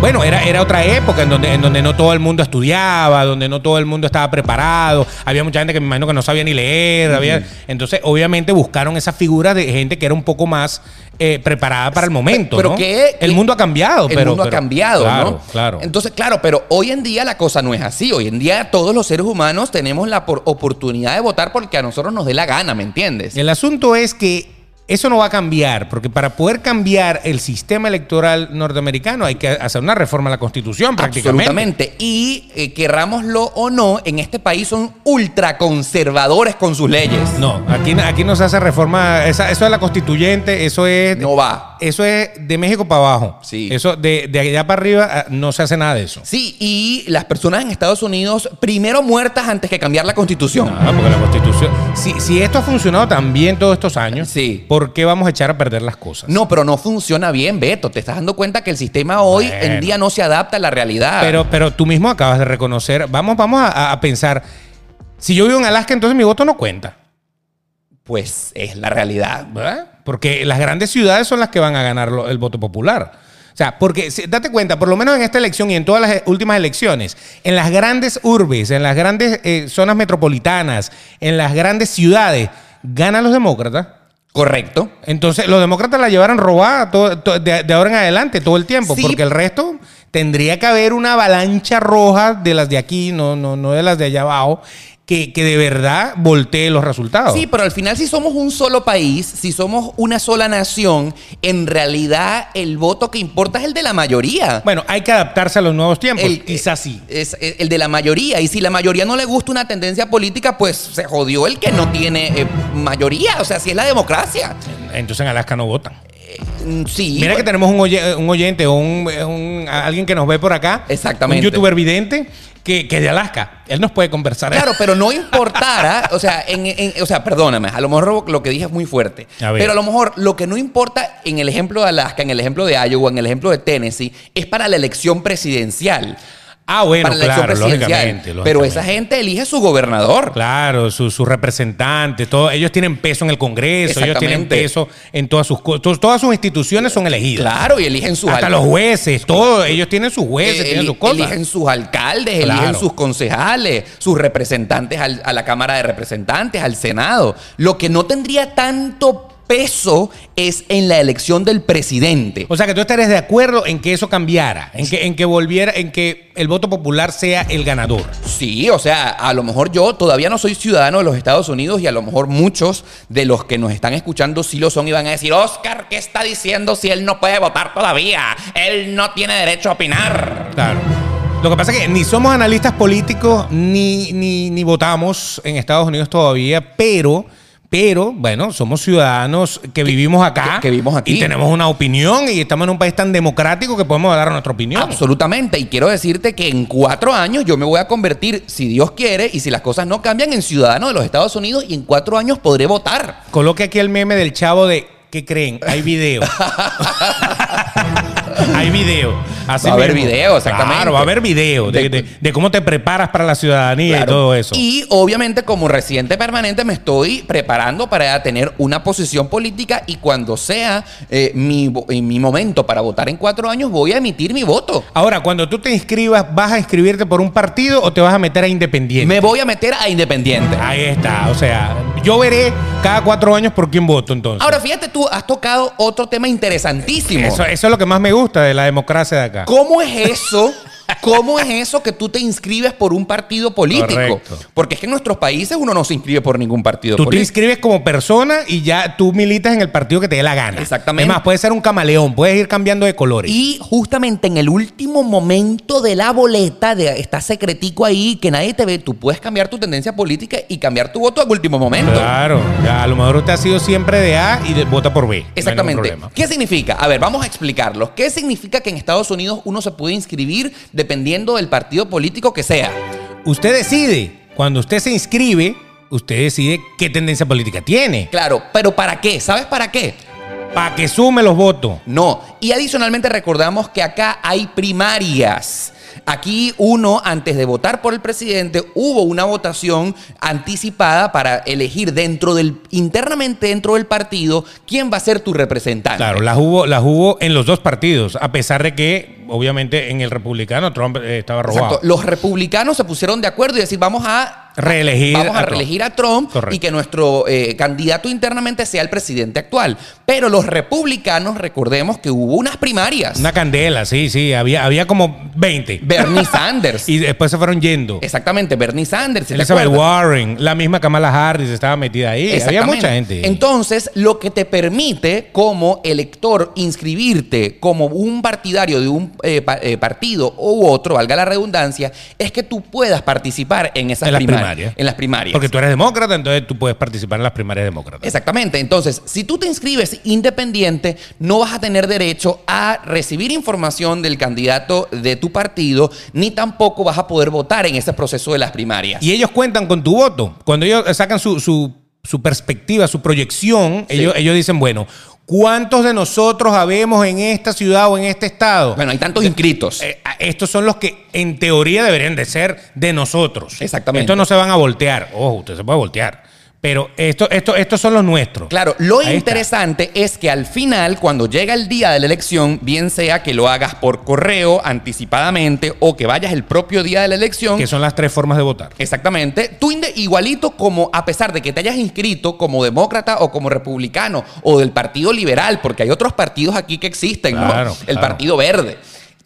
Bueno, era, era otra época en donde, en donde no todo el mundo estudiaba, donde no todo el mundo estaba preparado. Había mucha gente que me imagino que no sabía ni leer. había- entonces, obviamente, buscaron esa figura de gente que era un poco más eh, preparada para el momento. Pero ¿no? que el mundo ha cambiado. El pero, mundo ha cambiado, claro, ¿no? Claro. Entonces, claro, pero hoy en día la cosa no es así. Hoy en día todos los seres humanos tenemos la por- oportunidad de votar porque a nosotros nos dé la gana, ¿me entiendes? El asunto es que eso no va a cambiar, porque para poder cambiar el sistema electoral norteamericano hay que hacer una reforma a la Constitución prácticamente. Absolutamente. Y eh, querrámoslo o no, en este país son ultraconservadores con sus leyes. No, aquí, aquí no se hace reforma. esa- eso es la constituyente, eso es. No va. Eso es de México para abajo. Sí. Eso de, de allá para arriba ah, no se hace nada de eso. Sí, y las personas en Estados Unidos primero muertas antes que cambiar la constitución. Nada, porque la constitución. Si, si esto ha funcionado tan bien todos estos años, Sí. ¿por qué vamos a echar a perder las cosas? No, pero no funciona bien, Beto. Te estás dando cuenta que el sistema hoy Bueno. en día no se adapta a la realidad. Pero, pero tú mismo acabas de reconocer. Vamos, vamos a, a pensar. Si yo vivo en Alaska, entonces mi voto no cuenta. pues es la realidad. ¿verdad? Porque las grandes ciudades son las que van a ganar el voto popular. O sea, porque date cuenta, por lo menos en esta elección y en todas las últimas elecciones, en las grandes urbes, en las grandes eh, zonas metropolitanas, en las grandes ciudades, ganan los demócratas. Correcto. Entonces, los demócratas la llevaron robada todo- to- de, de ahora en adelante, todo el tiempo, Sí. porque el resto tendría que haber una avalancha roja de las de aquí, no, no, no de las de allá abajo, que, que de verdad voltee los resultados. Sí, pero al final si somos un solo país, si somos una sola nación, en realidad el voto que importa es el de la mayoría. Bueno, hay que adaptarse a los nuevos tiempos, El- quizás sí. Es es el de la mayoría. Y si la mayoría no le gusta una tendencia política, pues se jodió el que no tiene eh, mayoría. O sea, si es la democracia. Entonces en Alaska no votan. Mm, Sí. Mira que pues, tenemos un, oye- un oyente o un, un- alguien que nos ve por acá. Exactamente. Un youtuber vidente que, que de Alaska. Él nos puede conversar. Claro, pero no importara, o sea, en, en- o sea, perdóname, a lo mejor lo que dije es muy fuerte, A pero a lo mejor lo que no importa en el ejemplo de Alaska, en el ejemplo de Iowa, en el ejemplo de Tennessee, es para la elección presidencial. Ah, bueno, para la claro, lógicamente, Pero esa gente elige su gobernador. Claro, sus sus representantes, todo, ellos tienen peso en el Congreso, ellos tienen peso en todas sus. Todas sus instituciones son elegidas. Claro, y eligen sus Hasta los jueces, todo, ellos tienen sus jueces, eh, tienen sus cosas. eligen sus alcaldes, Claro. eligen sus concejales, sus representantes al- a la Cámara de Representantes, al Senado. Lo que no tendría tanto peso es en la elección del presidente. O sea que tú estarías de acuerdo en que eso cambiara, en que, en que volviera, en que el voto popular sea el ganador. Sí, o sea, a lo mejor yo todavía no soy ciudadano de los Estados Unidos y a lo mejor muchos de los que nos están escuchando sí lo son y van a decir, Oscar, ¿qué está diciendo si él no puede votar todavía? Él no tiene derecho a opinar. Claro. Lo que pasa es que ni somos analistas políticos ni, ni, ni votamos en Estados Unidos todavía, pero, pero, bueno, somos ciudadanos que vivimos acá. que- que vivimos aquí. Y tenemos una opinión y estamos en un país tan democrático que podemos dar nuestra opinión. Absolutamente, y quiero decirte que en cuatro años yo me voy a convertir, si Dios quiere, y si las cosas no cambian, en ciudadano de los Estados Unidos y en cuatro años podré votar. Coloque aquí el meme del chavo de ¿qué creen? Hay video. Hay video. Así Va a haber mismo. video, exactamente. Claro, va a haber video de, De- de- de cómo te preparas para la ciudadanía y todo eso. Y obviamente como residente permanente me estoy preparando para tener una posición política y cuando sea eh, mi, eh, mi momento para votar en cuatro años voy a emitir mi voto. Ahora, cuando tú te inscribas, ¿vas a inscribirte por un partido o te vas a meter a independiente? Me voy a meter a independiente. Ahí está. O sea, yo veré cada cuatro años por quién voto entonces. Ahora fíjate tú, has tocado otro tema interesantísimo. eso, eso es lo que más me gusta de la democracia de acá. ¿Cómo es eso? ¿Cómo es eso que tú te inscribes por un partido político? Correcto. Porque es que en nuestros países uno no se inscribe por ningún partido Tú te político. inscribes como persona y ya tú militas en el partido que te dé la gana. Exactamente. Es más, puedes ser un camaleón, puedes ir cambiando de colores. Y justamente en el último momento de la boleta, de, está secretico ahí, que nadie te ve, tú puedes cambiar tu tendencia política y cambiar tu voto al último momento. Claro, ya, a lo mejor usted ha sido siempre de A y de- vota por B. Exactamente. ¿Qué significa? A ver, vamos a explicarlo. ¿Qué significa que en Estados Unidos uno se puede inscribir dependiendo del partido político que sea? Usted decide, cuando usted se inscribe, usted decide qué tendencia política tiene. Claro, pero ¿para qué? ¿Sabes para qué? Para que sume los votos. No. Y adicionalmente recordamos que acá hay primarias. Aquí uno, antes de votar por el presidente, hubo una votación anticipada para elegir dentro del, internamente dentro del partido, quién va a ser tu representante. Claro, las hubo, las hubo en los dos partidos, a pesar de que obviamente en el republicano Trump eh, estaba robado. Los republicanos se pusieron de acuerdo y decir, vamos a Reelegir vamos a, reelegir a Trump Correcto. y que nuestro eh, candidato internamente sea el presidente actual. Pero los republicanos, recordemos que hubo unas primarias. Una candela, sí, sí. Había, había como 20. Bernie Sanders. Y después se fueron yendo. Exactamente, Bernie Sanders. ¿sí te Elizabeth? Warren, la misma Kamala Harris estaba metida ahí. Había mucha gente. Entonces, lo que te permite como elector inscribirte como un partidario de un eh, pa- eh, partido u otro, valga la redundancia, es que tú puedas participar en esas En primarias. En las primarias. Porque tú eres demócrata, entonces tú puedes participar en las primarias demócratas. Exactamente. Entonces, si tú te inscribes independiente, no vas a tener derecho a recibir información del candidato de tu partido, ni tampoco vas a poder votar en ese proceso de las primarias. Y ellos cuentan con tu voto. Cuando ellos sacan su, su- su perspectiva, su proyección, Sí. ellos, ellos dicen, bueno, ¿cuántos de nosotros habemos en esta ciudad o en este estado? bueno, hay tantos inscritos. Eh, estos son los que en teoría deberían de ser de nosotros. Exactamente. Estos no se van a voltear. Ojo, usted se puede voltear. Pero esto, esto, estos son los nuestros. Claro, lo Ahí está. interesante es que al final, cuando llega el día de la elección, bien sea que lo hagas por correo anticipadamente o que vayas el propio día de la elección, Que son las tres formas de votar. Exactamente. Tú igualito como, a pesar de que te hayas inscrito como demócrata o como republicano o del Partido Liberal, porque hay otros partidos aquí que existen, ¿no? Claro, El claro. Partido Verde.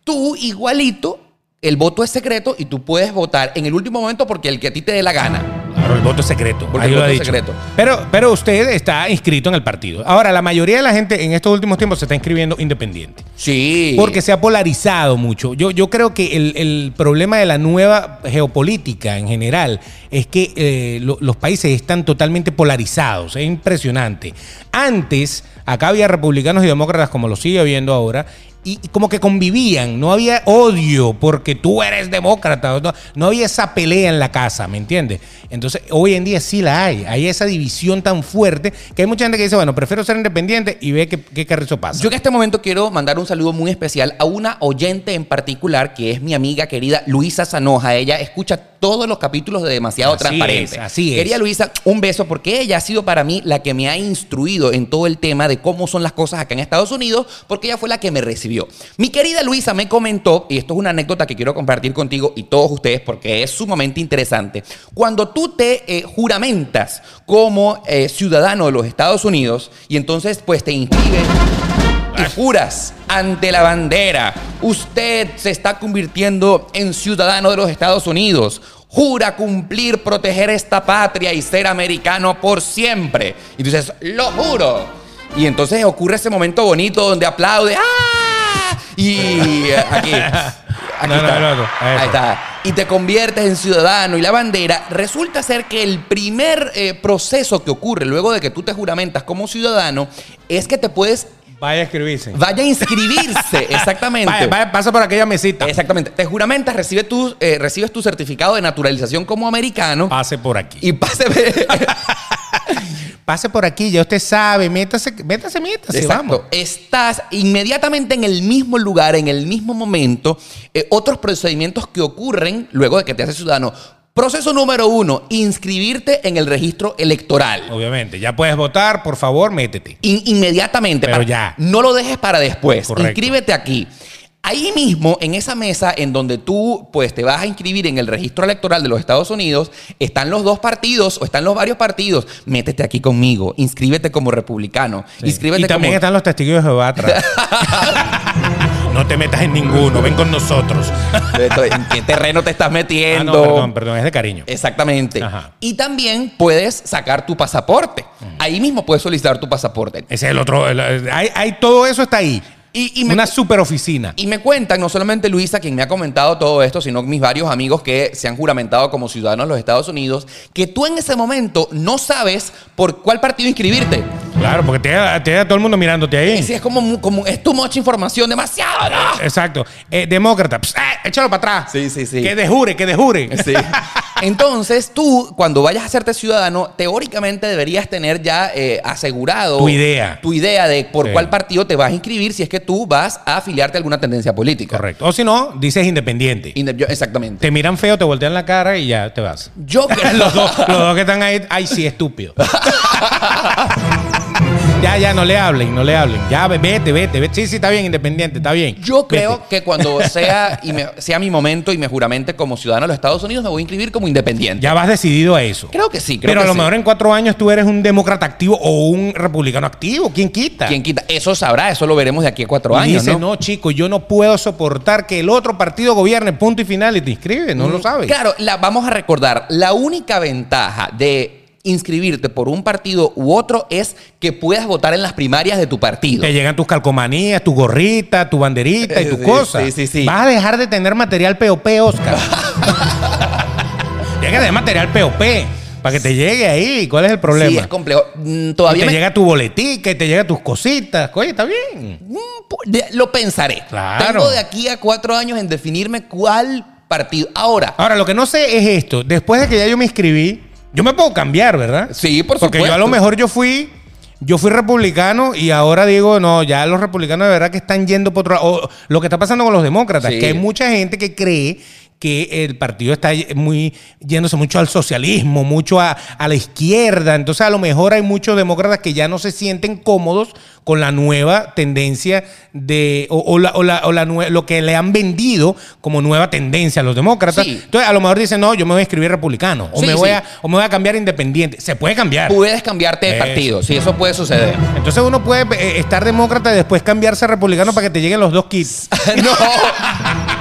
Tú igualito, el voto es secreto y tú puedes votar en el último momento porque el que a ti te dé la gana. Claro, el voto es secreto. Porque Ahí el lo ha voto es dicho. secreto. Pero, pero usted está inscrito en el partido. Ahora, la mayoría de la gente en estos últimos tiempos se está inscribiendo independiente. Sí. Porque se ha polarizado mucho. Yo, yo creo que el, el problema de la nueva geopolítica en general es que eh, lo- los países están totalmente polarizados. Es impresionante. Antes, acá había republicanos y demócratas, como lo sigue habiendo ahora. Y como que convivían, no había odio porque tú eres demócrata, no, no había esa pelea en la casa, ¿me entiendes? Entonces, hoy en día sí la hay, hay esa división tan fuerte que hay mucha gente que dice, bueno, prefiero ser independiente y ve qué, qué carrizo pasa. Yo en este momento quiero mandar un saludo muy especial a una oyente en particular que es mi amiga querida Luisa Sanoja. Ella escucha todos los capítulos de Demasiado Así Transparente. es, así es. Querida Luisa, un beso porque ella ha sido para mí la que me ha instruido en todo el tema de cómo son las cosas acá en Estados Unidos porque ella fue la que me recibió. Mi querida Luisa me comentó, y esto es una anécdota que quiero compartir contigo y todos ustedes porque es sumamente interesante. Cuando tú te eh, juramentas como eh, ciudadano de los Estados Unidos y entonces pues te inscribes juras ante la bandera, usted se está convirtiendo en ciudadano de los Estados Unidos. Jura cumplir, proteger esta patria y ser americano por siempre. Y tú dices, lo juro. Y entonces ocurre ese momento bonito donde aplaude. ¡Ah! Y aquí. aquí No, está. no, no, Ahí está. Y te conviertes en ciudadano y la bandera. Resulta ser que el primer eh, proceso que ocurre luego de que tú te juramentas como ciudadano es que te puedes Vaya a escribirse. Vaya a inscribirse, exactamente. Vaya, vaya, pasa por aquella mesita. Exactamente. Te juramentas, recibe tu, eh, recibes tu certificado de naturalización como americano Pase por aquí. y pase. Pase por aquí, ya usted sabe. Métase, métase, métase, Exacto. vamos. Estás inmediatamente en el mismo lugar, en el mismo momento. eh, otros procedimientos que ocurren luego de que te haces ciudadano. Proceso número uno, inscribirte en el registro electoral. Obviamente, ya puedes votar, por favor, métete. In- inmediatamente. Pero para- ya. No lo dejes para después. Correcto. Inscríbete aquí. Ahí mismo, en esa mesa en donde tú pues, te vas a inscribir en el registro electoral de los Estados Unidos, están los dos partidos o están los varios partidos. Métete aquí conmigo, inscríbete como republicano, inscríbete y también como... están los testigos de Jehová atrás. no te metas en ninguno, ven con nosotros. ¿En qué terreno te estás Ah, metiendo? no, perdón, perdón, es de cariño. Exactamente. Ajá. Y también puedes sacar tu pasaporte. Ahí mismo puedes solicitar tu pasaporte. Ese es el otro. el- el- hay, hay- todo eso está ahí. Y, y me- Una super oficina. Y me cuentan, no solamente Luisa, quien me ha comentado todo esto, sino mis varios amigos que se han juramentado como ciudadanos de los Estados Unidos, que tú en ese momento no sabes por cuál partido inscribirte. Claro, porque te da, te da todo el mundo mirándote ahí. Si es como, como es too much información, demasiado, ¿no? Exacto. Eh, demócrata, pss, eh, échalo para atrás. Sí, sí, sí. Que dejure, que dejure. Sí. Entonces, tú, cuando vayas a hacerte ciudadano, teóricamente deberías tener ya eh, asegurado Tu idea. Tu idea de por Sí. cuál partido te vas a inscribir si es que tú vas a afiliarte a alguna tendencia política. Correcto. O si no, dices independiente. Inde- yo- exactamente. Te miran feo, te voltean la cara y ya te vas. Yo creo. los, dos, los dos que están ahí, ay, sí, estúpido. Ya, ya, no le hablen, no le hablen. Ya, ve- vete, vete, vete. Sí, sí, está bien, independiente, está bien. Yo Vete. creo que cuando sea, y me- sea mi momento y me juramente como ciudadano de los Estados Unidos, me voy a inscribir como independiente. Ya vas decidido a eso. Creo que sí, creo Pero que a lo sí. mejor en cuatro años tú eres un demócrata activo o un republicano activo. ¿Quién quita? ¿Quién quita? Eso sabrá, eso lo veremos de aquí a cuatro Y años, dice, ¿no? no, chico, yo no puedo soportar que el otro partido gobierne, punto y final, y te inscribes, no lo sabes. Mm, Claro, la, vamos a recordar, la única ventaja de inscribirte por un partido u otro es que puedas votar en las primarias de tu partido. Te llegan tus calcomanías, tu gorrita, tu banderita y tus Sí, cosas. sí, sí, sí. Vas a dejar de tener material POP, Oscar. Llega de material POP para que te llegue ahí. ¿Cuál es el problema? Sí, es complejo. Mm, Y Todavía te me- llega tu boletica y te llega tus cositas. Oye, está bien. Mm, lo pensaré. Claro. Tengo de aquí a cuatro años en definirme cuál partido. Ahora, Ahora, lo que no sé es esto. Después de que ya yo me inscribí, yo me puedo cambiar, ¿verdad? Sí, por Porque supuesto. yo a lo mejor yo fui, yo fui republicano y ahora digo, no, ya los republicanos de verdad que están yendo por otro lado. O lo que está pasando con los demócratas, Sí. que hay mucha gente que cree que el partido está muy yéndose mucho al socialismo, mucho a, a la izquierda. Entonces, a lo mejor hay muchos demócratas que ya no se sienten cómodos con la nueva tendencia de, o, o la, o la- o la lo que le han vendido como nueva tendencia a los demócratas. Sí. Entonces, a lo mejor dicen, no, yo me voy a escribir republicano, o, Sí, me, voy sí. a, o me voy a cambiar independiente. Se puede cambiar. puedes cambiarte de Eso. partido. Sí, eso puede suceder. Entonces uno puede eh, estar demócrata y después cambiarse a republicano para que te lleguen los dos kits. no.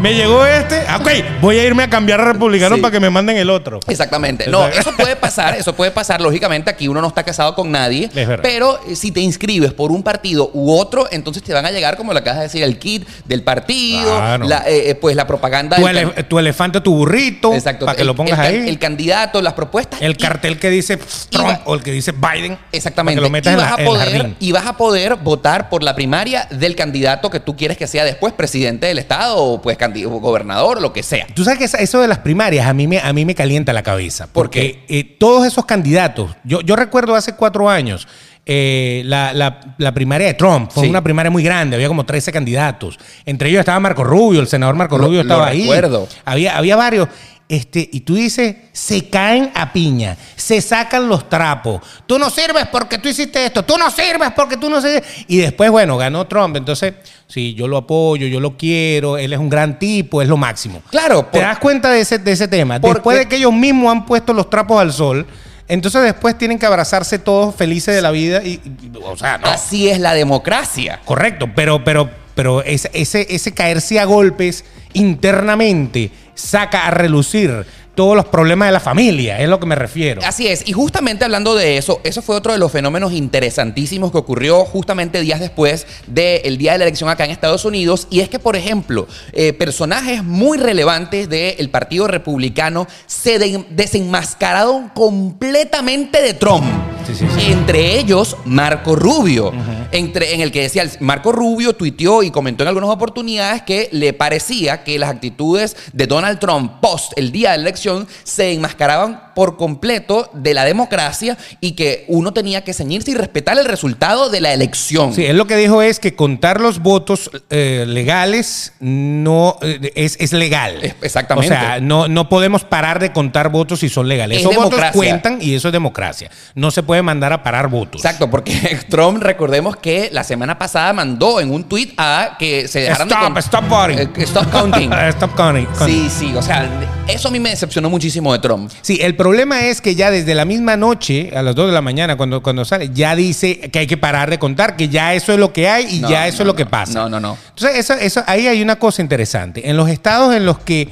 Me llegó este, ah, ok, voy a irme a cambiar a republicano Sí. para que me manden el otro. Exactamente. No, eso puede pasar, eso puede pasar. Lógicamente, aquí uno no está casado con nadie. Pero eh, si te inscribes por un partido u otro, entonces te van a llegar, como lo acabas de decir, el kit del partido, Claro. la, eh, eh, pues la propaganda Tu, ele- can- tu elefante, tu burrito, Exacto. para que el- lo pongas el ahí. El candidato, las propuestas. El y- cartel que dice Trump va- o el que dice Biden. Exactamente. Para que lo metas y, en, vas la- a en el y vas a poder votar por la primaria del candidato que tú quieres que sea después presidente del estado o pues candi- o gobernador lo que sea. Tú sabes que eso de las primarias a mí me, a mí me calienta la cabeza. ¿Por Porque eh, todos esos candidatos, yo, yo recuerdo hace cuatro años, eh, la, la- la primaria de Trump fue Sí. una primaria muy grande, había como 13 candidatos. Entre ellos estaba Marco Rubio, el senador Marco Lo- Rubio lo estaba ahí. recuerdo. Había, había varios. Este, y tú dices, se caen a piña, se sacan los trapos. Tú no sirves porque tú hiciste esto, tú no sirves porque tú no sirves. Y después, bueno, ganó Trump. Entonces, sí, yo lo apoyo, yo lo quiero, él es un gran tipo, es lo máximo. Claro, ¿Te por- das cuenta de ese, de ese tema? Porque- Después de que ellos mismos han puesto los trapos al sol, entonces después tienen que abrazarse todos felices de la vida y, y- o sea, no. Así es la democracia. Correcto, pero, pero, pero ese, ese, ese caerse a golpes internamente saca a relucir todos los problemas de la familia, es lo que me refiero. Así es, y justamente hablando de eso, eso fue otro de los fenómenos interesantísimos que ocurrió justamente días después del día de la elección acá en Estados Unidos, y es que, por ejemplo, eh, personajes muy relevantes del Partido Republicano se de- desenmascararon completamente de Trump. Sí, sí, sí. Entre ellos, Marco Rubio, entre, en el que decía, Marco Rubio tuiteó y comentó en algunas oportunidades que le parecía que las actitudes de Donald Trump post el día de la elección se enmascaraban por completo de la democracia y que uno tenía que ceñirse y respetar el resultado de la elección. Sí, él lo que dijo es que contar los votos eh, legales no eh, es, es legal. Exactamente. O sea, no, no podemos parar de contar votos si son legales. Es Esos votos democracia. cuentan y eso es democracia. No se puede mandar a parar votos. Exacto, porque Trump, recordemos que la semana pasada mandó en un tuit a que se dejaran Stop, de... stop voting. Eh, stop counting. Stop counting. Sí, sí, o sea, eso a mí me decepcionó muchísimo de Trump. Sí, el problema es que ya desde la misma noche, a las 2 de la mañana, cuando, cuando sale, ya dice que hay que parar de contar, que ya eso es lo que hay y No, ya eso no, es lo que pasa. No, no, no. Entonces, eso, eso, ahí hay una cosa interesante. En los estados en los que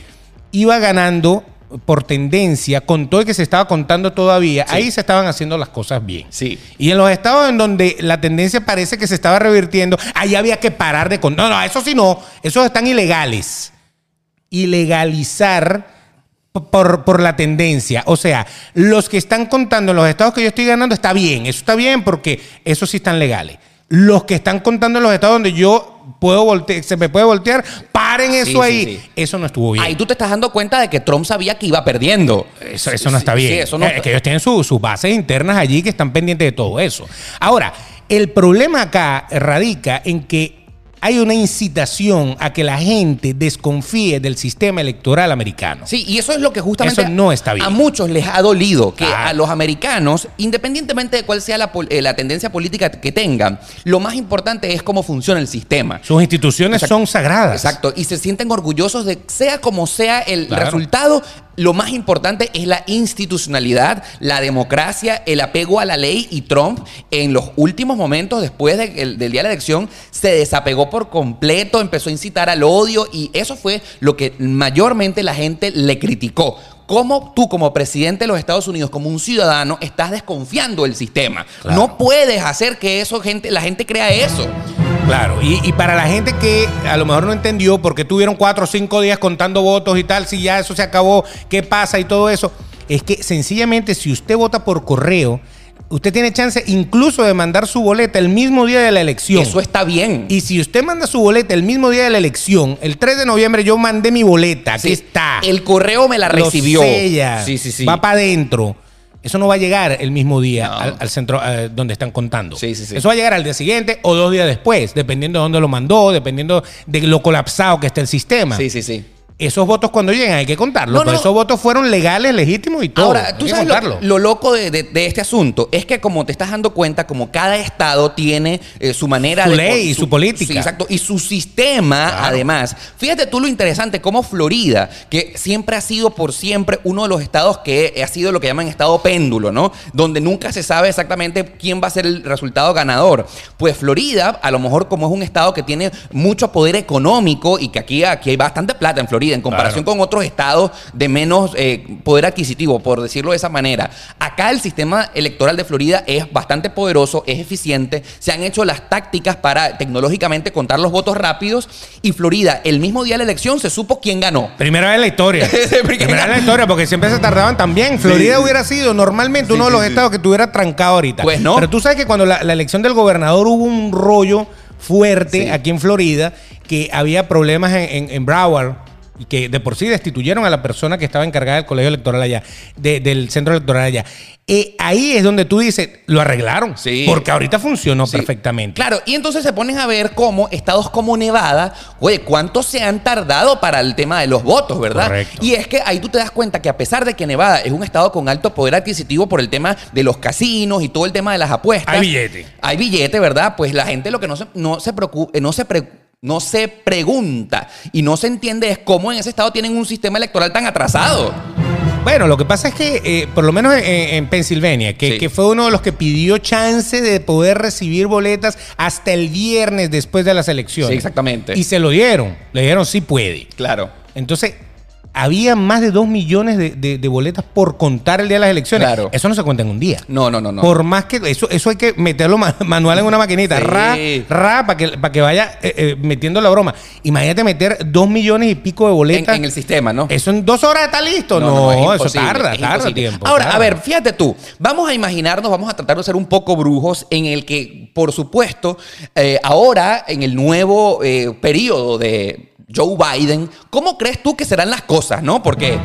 iba ganando por tendencia, con todo el que se estaba contando todavía, Sí. ahí se estaban haciendo las cosas bien. Sí. Y en los estados en donde la tendencia parece que se estaba revirtiendo, ahí había que parar de contar. No, no, eso sí no, esos están ilegales. Ilegalizar por, por la tendencia. O sea, los que están contando en los estados que yo estoy ganando está bien, eso está bien porque esos sí están legales. Los que están contando en los estados donde yo puedo voltear, se me puede voltear, paren eso Sí, ahí. sí. Eso no estuvo bien. Ahí tú te estás dando cuenta de que Trump sabía que iba perdiendo. Eso, eso no está sí, bien. eso no Eh, está- que ellos tienen su- sus bases internas allí que están pendientes de todo eso. Ahora, el problema acá radica en que hay una incitación a que la gente desconfíe del sistema electoral americano. Sí, y eso es lo que justamente Eso no está bien. a muchos les ha dolido, que Claro. a los americanos, independientemente de cuál sea la, eh, la tendencia política que tengan, lo más importante es cómo funciona el sistema. Sus instituciones Exacto. son sagradas. Exacto, y se sienten orgullosos de, sea como sea el Claro. resultado, lo más importante es la institucionalidad, la democracia, el apego a la ley y Trump en los últimos momentos después de- el- del día de la elección se desapegó por completo, empezó a incitar al odio y eso fue lo que mayormente la gente le criticó. ¿Cómo tú como presidente de los Estados Unidos, como un ciudadano, estás desconfiando del sistema? Claro. No puedes hacer que eso gente, la gente crea eso. Claro, y, y para la gente que a lo mejor no entendió porque tuvieron cuatro o cinco días contando votos y tal, si ya eso se acabó, qué pasa y todo eso, es que sencillamente si usted vota por correo, usted tiene chance incluso de mandar su boleta el mismo día de la elección. Eso está bien. Y si usted manda su boleta el mismo día de la elección, el 3 de noviembre yo mandé mi boleta, aquí Sí, está. El correo me la Lo recibió. sella, Sí, sí, sí. Va para adentro. Eso no va a llegar el mismo día No. al, al centro eh, donde están contando. Sí, sí, sí. Eso va a llegar al día siguiente o dos días después, dependiendo de dónde lo mandó, dependiendo de lo colapsado que esté el sistema. Sí, sí, sí. Esos votos cuando lleguen hay que contarlos. No, pero no. esos votos fueron legales, legítimos y todo. Ahora, tú sabes lo, loco de, de- de este asunto es que como te estás dando cuenta, como cada estado tiene eh, su manera Su de... ley y su política. Sí, exacto. Y su sistema, Claro. además. Fíjate tú lo interesante, como Florida, que siempre ha sido por siempre uno de los estados que ha sido lo que llaman estado péndulo, ¿no? Donde nunca se sabe exactamente quién va a ser el resultado ganador. Pues Florida, a lo mejor como es un estado que tiene mucho poder económico y que aquí, aquí hay bastante plata en Florida en comparación Claro. con otros estados de menos eh, poder adquisitivo, por decirlo de esa manera. Acá el sistema electoral de Florida es bastante poderoso, es eficiente, se han hecho las tácticas para tecnológicamente contar los votos rápidos y Florida, el mismo día de la elección, se supo quién ganó. Primera vez en la historia. Primera vez en la historia, porque siempre se tardaban también. Florida hubiera sido normalmente Sí, uno de los sí. estados que estuviera trancado ahorita. Pues no. Pero tú sabes que cuando la, la elección del gobernador hubo un rollo fuerte aquí en Florida, que había problemas en, en- en Broward. Y que de por sí destituyeron a la persona que estaba encargada del colegio electoral allá, de- del centro electoral allá. Eh, ahí es donde tú dices, lo arreglaron. Sí. Porque ahorita funcionó Sí. perfectamente. Claro, y entonces se ponen a ver cómo estados como Nevada, oye, cuánto se han tardado para el tema de los votos, ¿verdad? Correcto. Y es que ahí tú te das cuenta que a pesar de que Nevada es un estado con alto poder adquisitivo por el tema de los casinos y todo el tema de las apuestas. Hay billete. Hay billete, ¿verdad? Pues la gente lo que no se, no se preocupa, no se pre- no se pregunta y no se entiende es cómo en ese estado tienen un sistema electoral tan atrasado. Bueno, lo que pasa es que, eh, por lo menos en, en Pensilvania, que, Sí. que fue uno de los que pidió chance de poder recibir boletas hasta el viernes después de las elecciones. Sí, exactamente. Y se lo dieron. Le dijeron sí puede. Claro. Entonces, había más de dos millones de, de- de boletas por contar el día de las elecciones. Claro. Eso no se cuenta en un día. No, no, no, no. Por más que eso, eso hay que meterlo ma- manual en una maquinita, Sí. ra, ra, para que, para que vaya eh, eh, metiendo la broma. Imagínate meter dos millones y pico de boletas. en el sistema, ¿no? Eso en dos horas está listo. No, es eso tarda, es tarda tiempo. Ahora, a ver, fíjate tú, vamos a imaginarnos, vamos a tratar de ser un poco brujos en el que, por supuesto, eh, ahora en el nuevo periodo de Joe Biden, ¿cómo crees tú que serán las cosas, no? Porque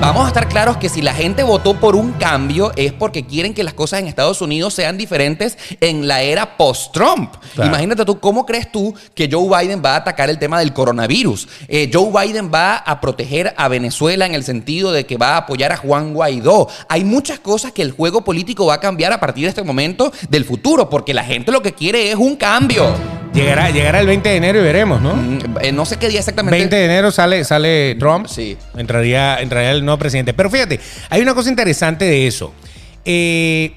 vamos a estar claros que si la gente votó por un cambio es porque quieren que las cosas en Estados Unidos sean diferentes en la era post-Trump. Claro. Imagínate tú, ¿cómo crees tú que Joe Biden va a atacar el tema del coronavirus? Eh, Joe Biden va a proteger a Venezuela en el sentido de que va a apoyar a Juan Guaidó. Hay muchas cosas que el juego político va a cambiar a partir de este momento del futuro, porque la gente lo que quiere es un cambio. Llegará, llegará el 20 de enero y veremos, ¿no? Mm, eh, no sé qué día exactamente. 20 de enero sale, sale Trump. Sí. Entraría, entraría el nuevo presidente. Pero fíjate, hay una cosa interesante de eso. Eh,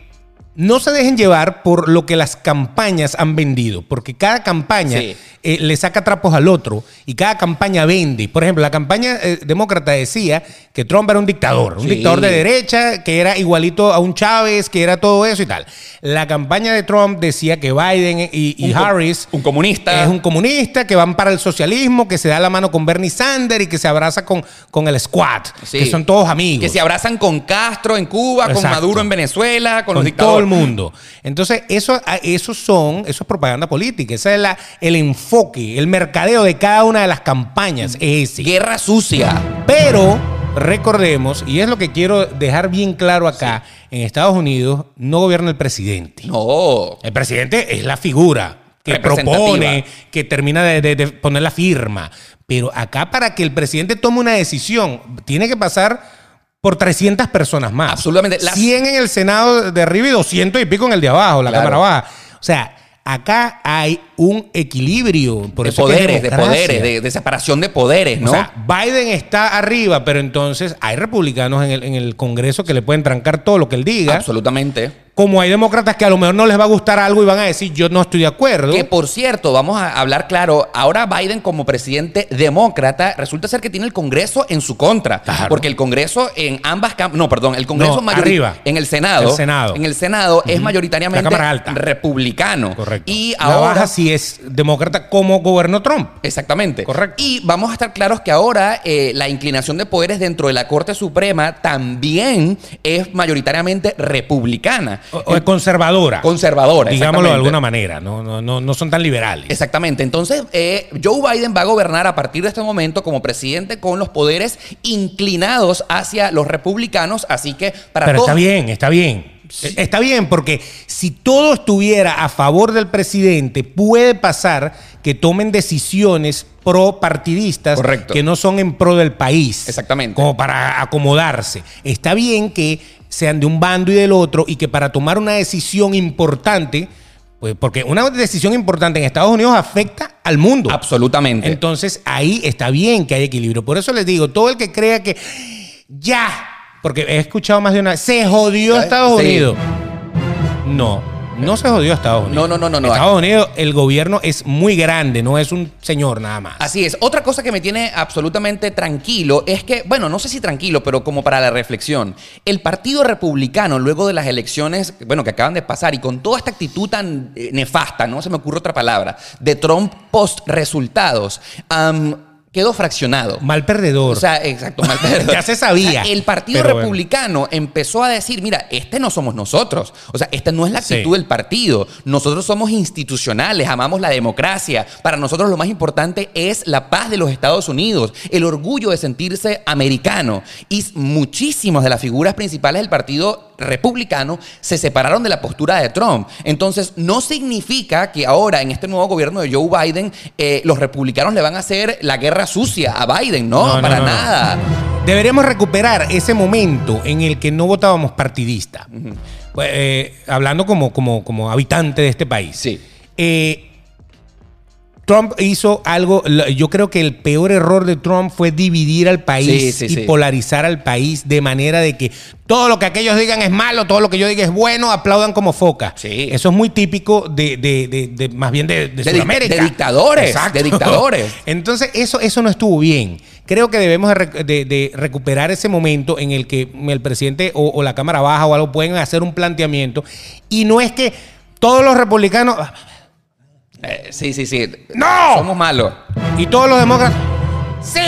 no se dejen llevar por lo que las campañas han vendido, porque cada campaña Sí. eh, le saca trapos al otro y cada campaña vende. Por ejemplo, la campaña eh, demócrata decía que Trump era un dictador, un Sí. dictador de derecha, que era igualito a un Chávez, que era todo eso y tal. La campaña de Trump decía que Biden y, y Un co- Harris un comunista. es un comunista que van para el socialismo, que se da la mano con Bernie Sanders y que se abraza con, con el squad, Sí. que son todos amigos. Que se abrazan con Castro en Cuba, con. Maduro en Venezuela, con, con los todo dictadores. el mundo. Entonces, eso, a- eso son, eso es propaganda política. Ese es la, el enfoque, el mercadeo de cada una de las campañas. Es ese. Guerra sucia. Pero recordemos, y es lo que quiero dejar bien claro acá, en Estados Unidos no gobierna el presidente. No. El presidente es la figura. que propone, que termina de, de- de poner la firma. Pero acá para que el presidente tome una decisión, tiene que pasar por 300 personas más. Absolutamente. Las- 100 en el Senado de arriba y 200 y pico en el de abajo, la Claro. Cámara Baja. O sea, acá hay un equilibrio. Por de eso poderes, de poderes, de, de separación de poderes, ¿no? O sea, Biden está arriba, pero entonces hay republicanos en el, en el Congreso que le pueden trancar todo lo que él diga. Absolutamente. Como hay demócratas que a lo mejor no les va a gustar algo y van a decir yo no estoy de acuerdo. Que por cierto, vamos a hablar claro, ahora Biden como presidente demócrata resulta ser que tiene el Congreso en su contra, Claro. porque el Congreso en ambas cámaras, no, perdón, el Congreso No, arriba. en el Senado, El Senado. en el Senado es mayoritariamente La Cámara Alta. republicano. Correcto. Y la ahora baja sí es demócrata como gobernó Trump. Exactamente. Correcto. Y vamos a estar claros que ahora eh, la inclinación de poderes dentro de la Corte Suprema también es mayoritariamente republicana. O, conservadora. Conservadora. Digámoslo de alguna manera. No, no, no, no son tan liberales. Exactamente. Entonces, eh, Joe Biden va a gobernar a partir de este momento como presidente con los poderes inclinados hacia los republicanos. Así que para Pero todos. está bien, está bien. E- Está bien, porque si todo estuviera a favor del presidente, puede pasar que tomen decisiones pro partidistas Correcto. que no son en pro del país. Exactamente. Como para acomodarse. Está bien que sean de un bando y del otro y que para tomar una decisión importante, pues porque una decisión importante en Estados Unidos afecta al mundo. Absolutamente. Entonces ahí está bien que hay equilibrio. Por eso les digo, todo el que crea que ya, porque he escuchado más de una, se jodió. Estados Sí. Unidos. No, no se jodió Estados Unidos. No, no, no, no, no. Estados Unidos, el gobierno es muy grande, no es un señor nada más. Así es. Otra cosa que me tiene absolutamente tranquilo es que, bueno, no sé si tranquilo, pero como para la reflexión, el Partido Republicano, luego de las elecciones, bueno, que acaban de pasar y con toda esta actitud tan eh, nefasta, no se me ocurre otra palabra, de Trump post resultados, quedó fraccionado. Mal perdedor. O sea, exacto, mal perdedor. Ya se sabía. O sea, el Partido Pero bueno. Republicano empezó a decir, mira, este no somos nosotros. O sea, esta no es la actitud Sí. del partido. Nosotros somos institucionales, amamos la democracia. Para nosotros lo más importante es la paz de los Estados Unidos, el orgullo de sentirse americano. Y muchísimas de las figuras principales del partido republicano se separaron de la postura de Trump. Entonces, no significa que ahora en este nuevo gobierno de Joe Biden eh, los republicanos le van a hacer la guerra sucia a Biden. No, para no, no. nada. Deberíamos recuperar ese momento en el que no votábamos partidista. Pues, eh, hablando como, como, como habitante de este país. Sí. Eh, Trump hizo algo, yo creo que el peor error de Trump fue dividir al país Sí, sí, y sí. polarizar al país de manera de que todo lo que aquellos digan es malo, todo lo que yo diga es bueno, aplaudan como foca. Sí. Eso es muy típico de, de- de- de- más bien de, Sudamérica. de dictadores, de dictadores. Entonces, eso, eso no estuvo bien. Creo que debemos de recuperar ese momento en el que el presidente o, o la Cámara Baja o algo pueden hacer un planteamiento. Y no es que todos los republicanos Eh, sí, sí, sí. ¡No! Somos malos. y todos los demócratas. Sí,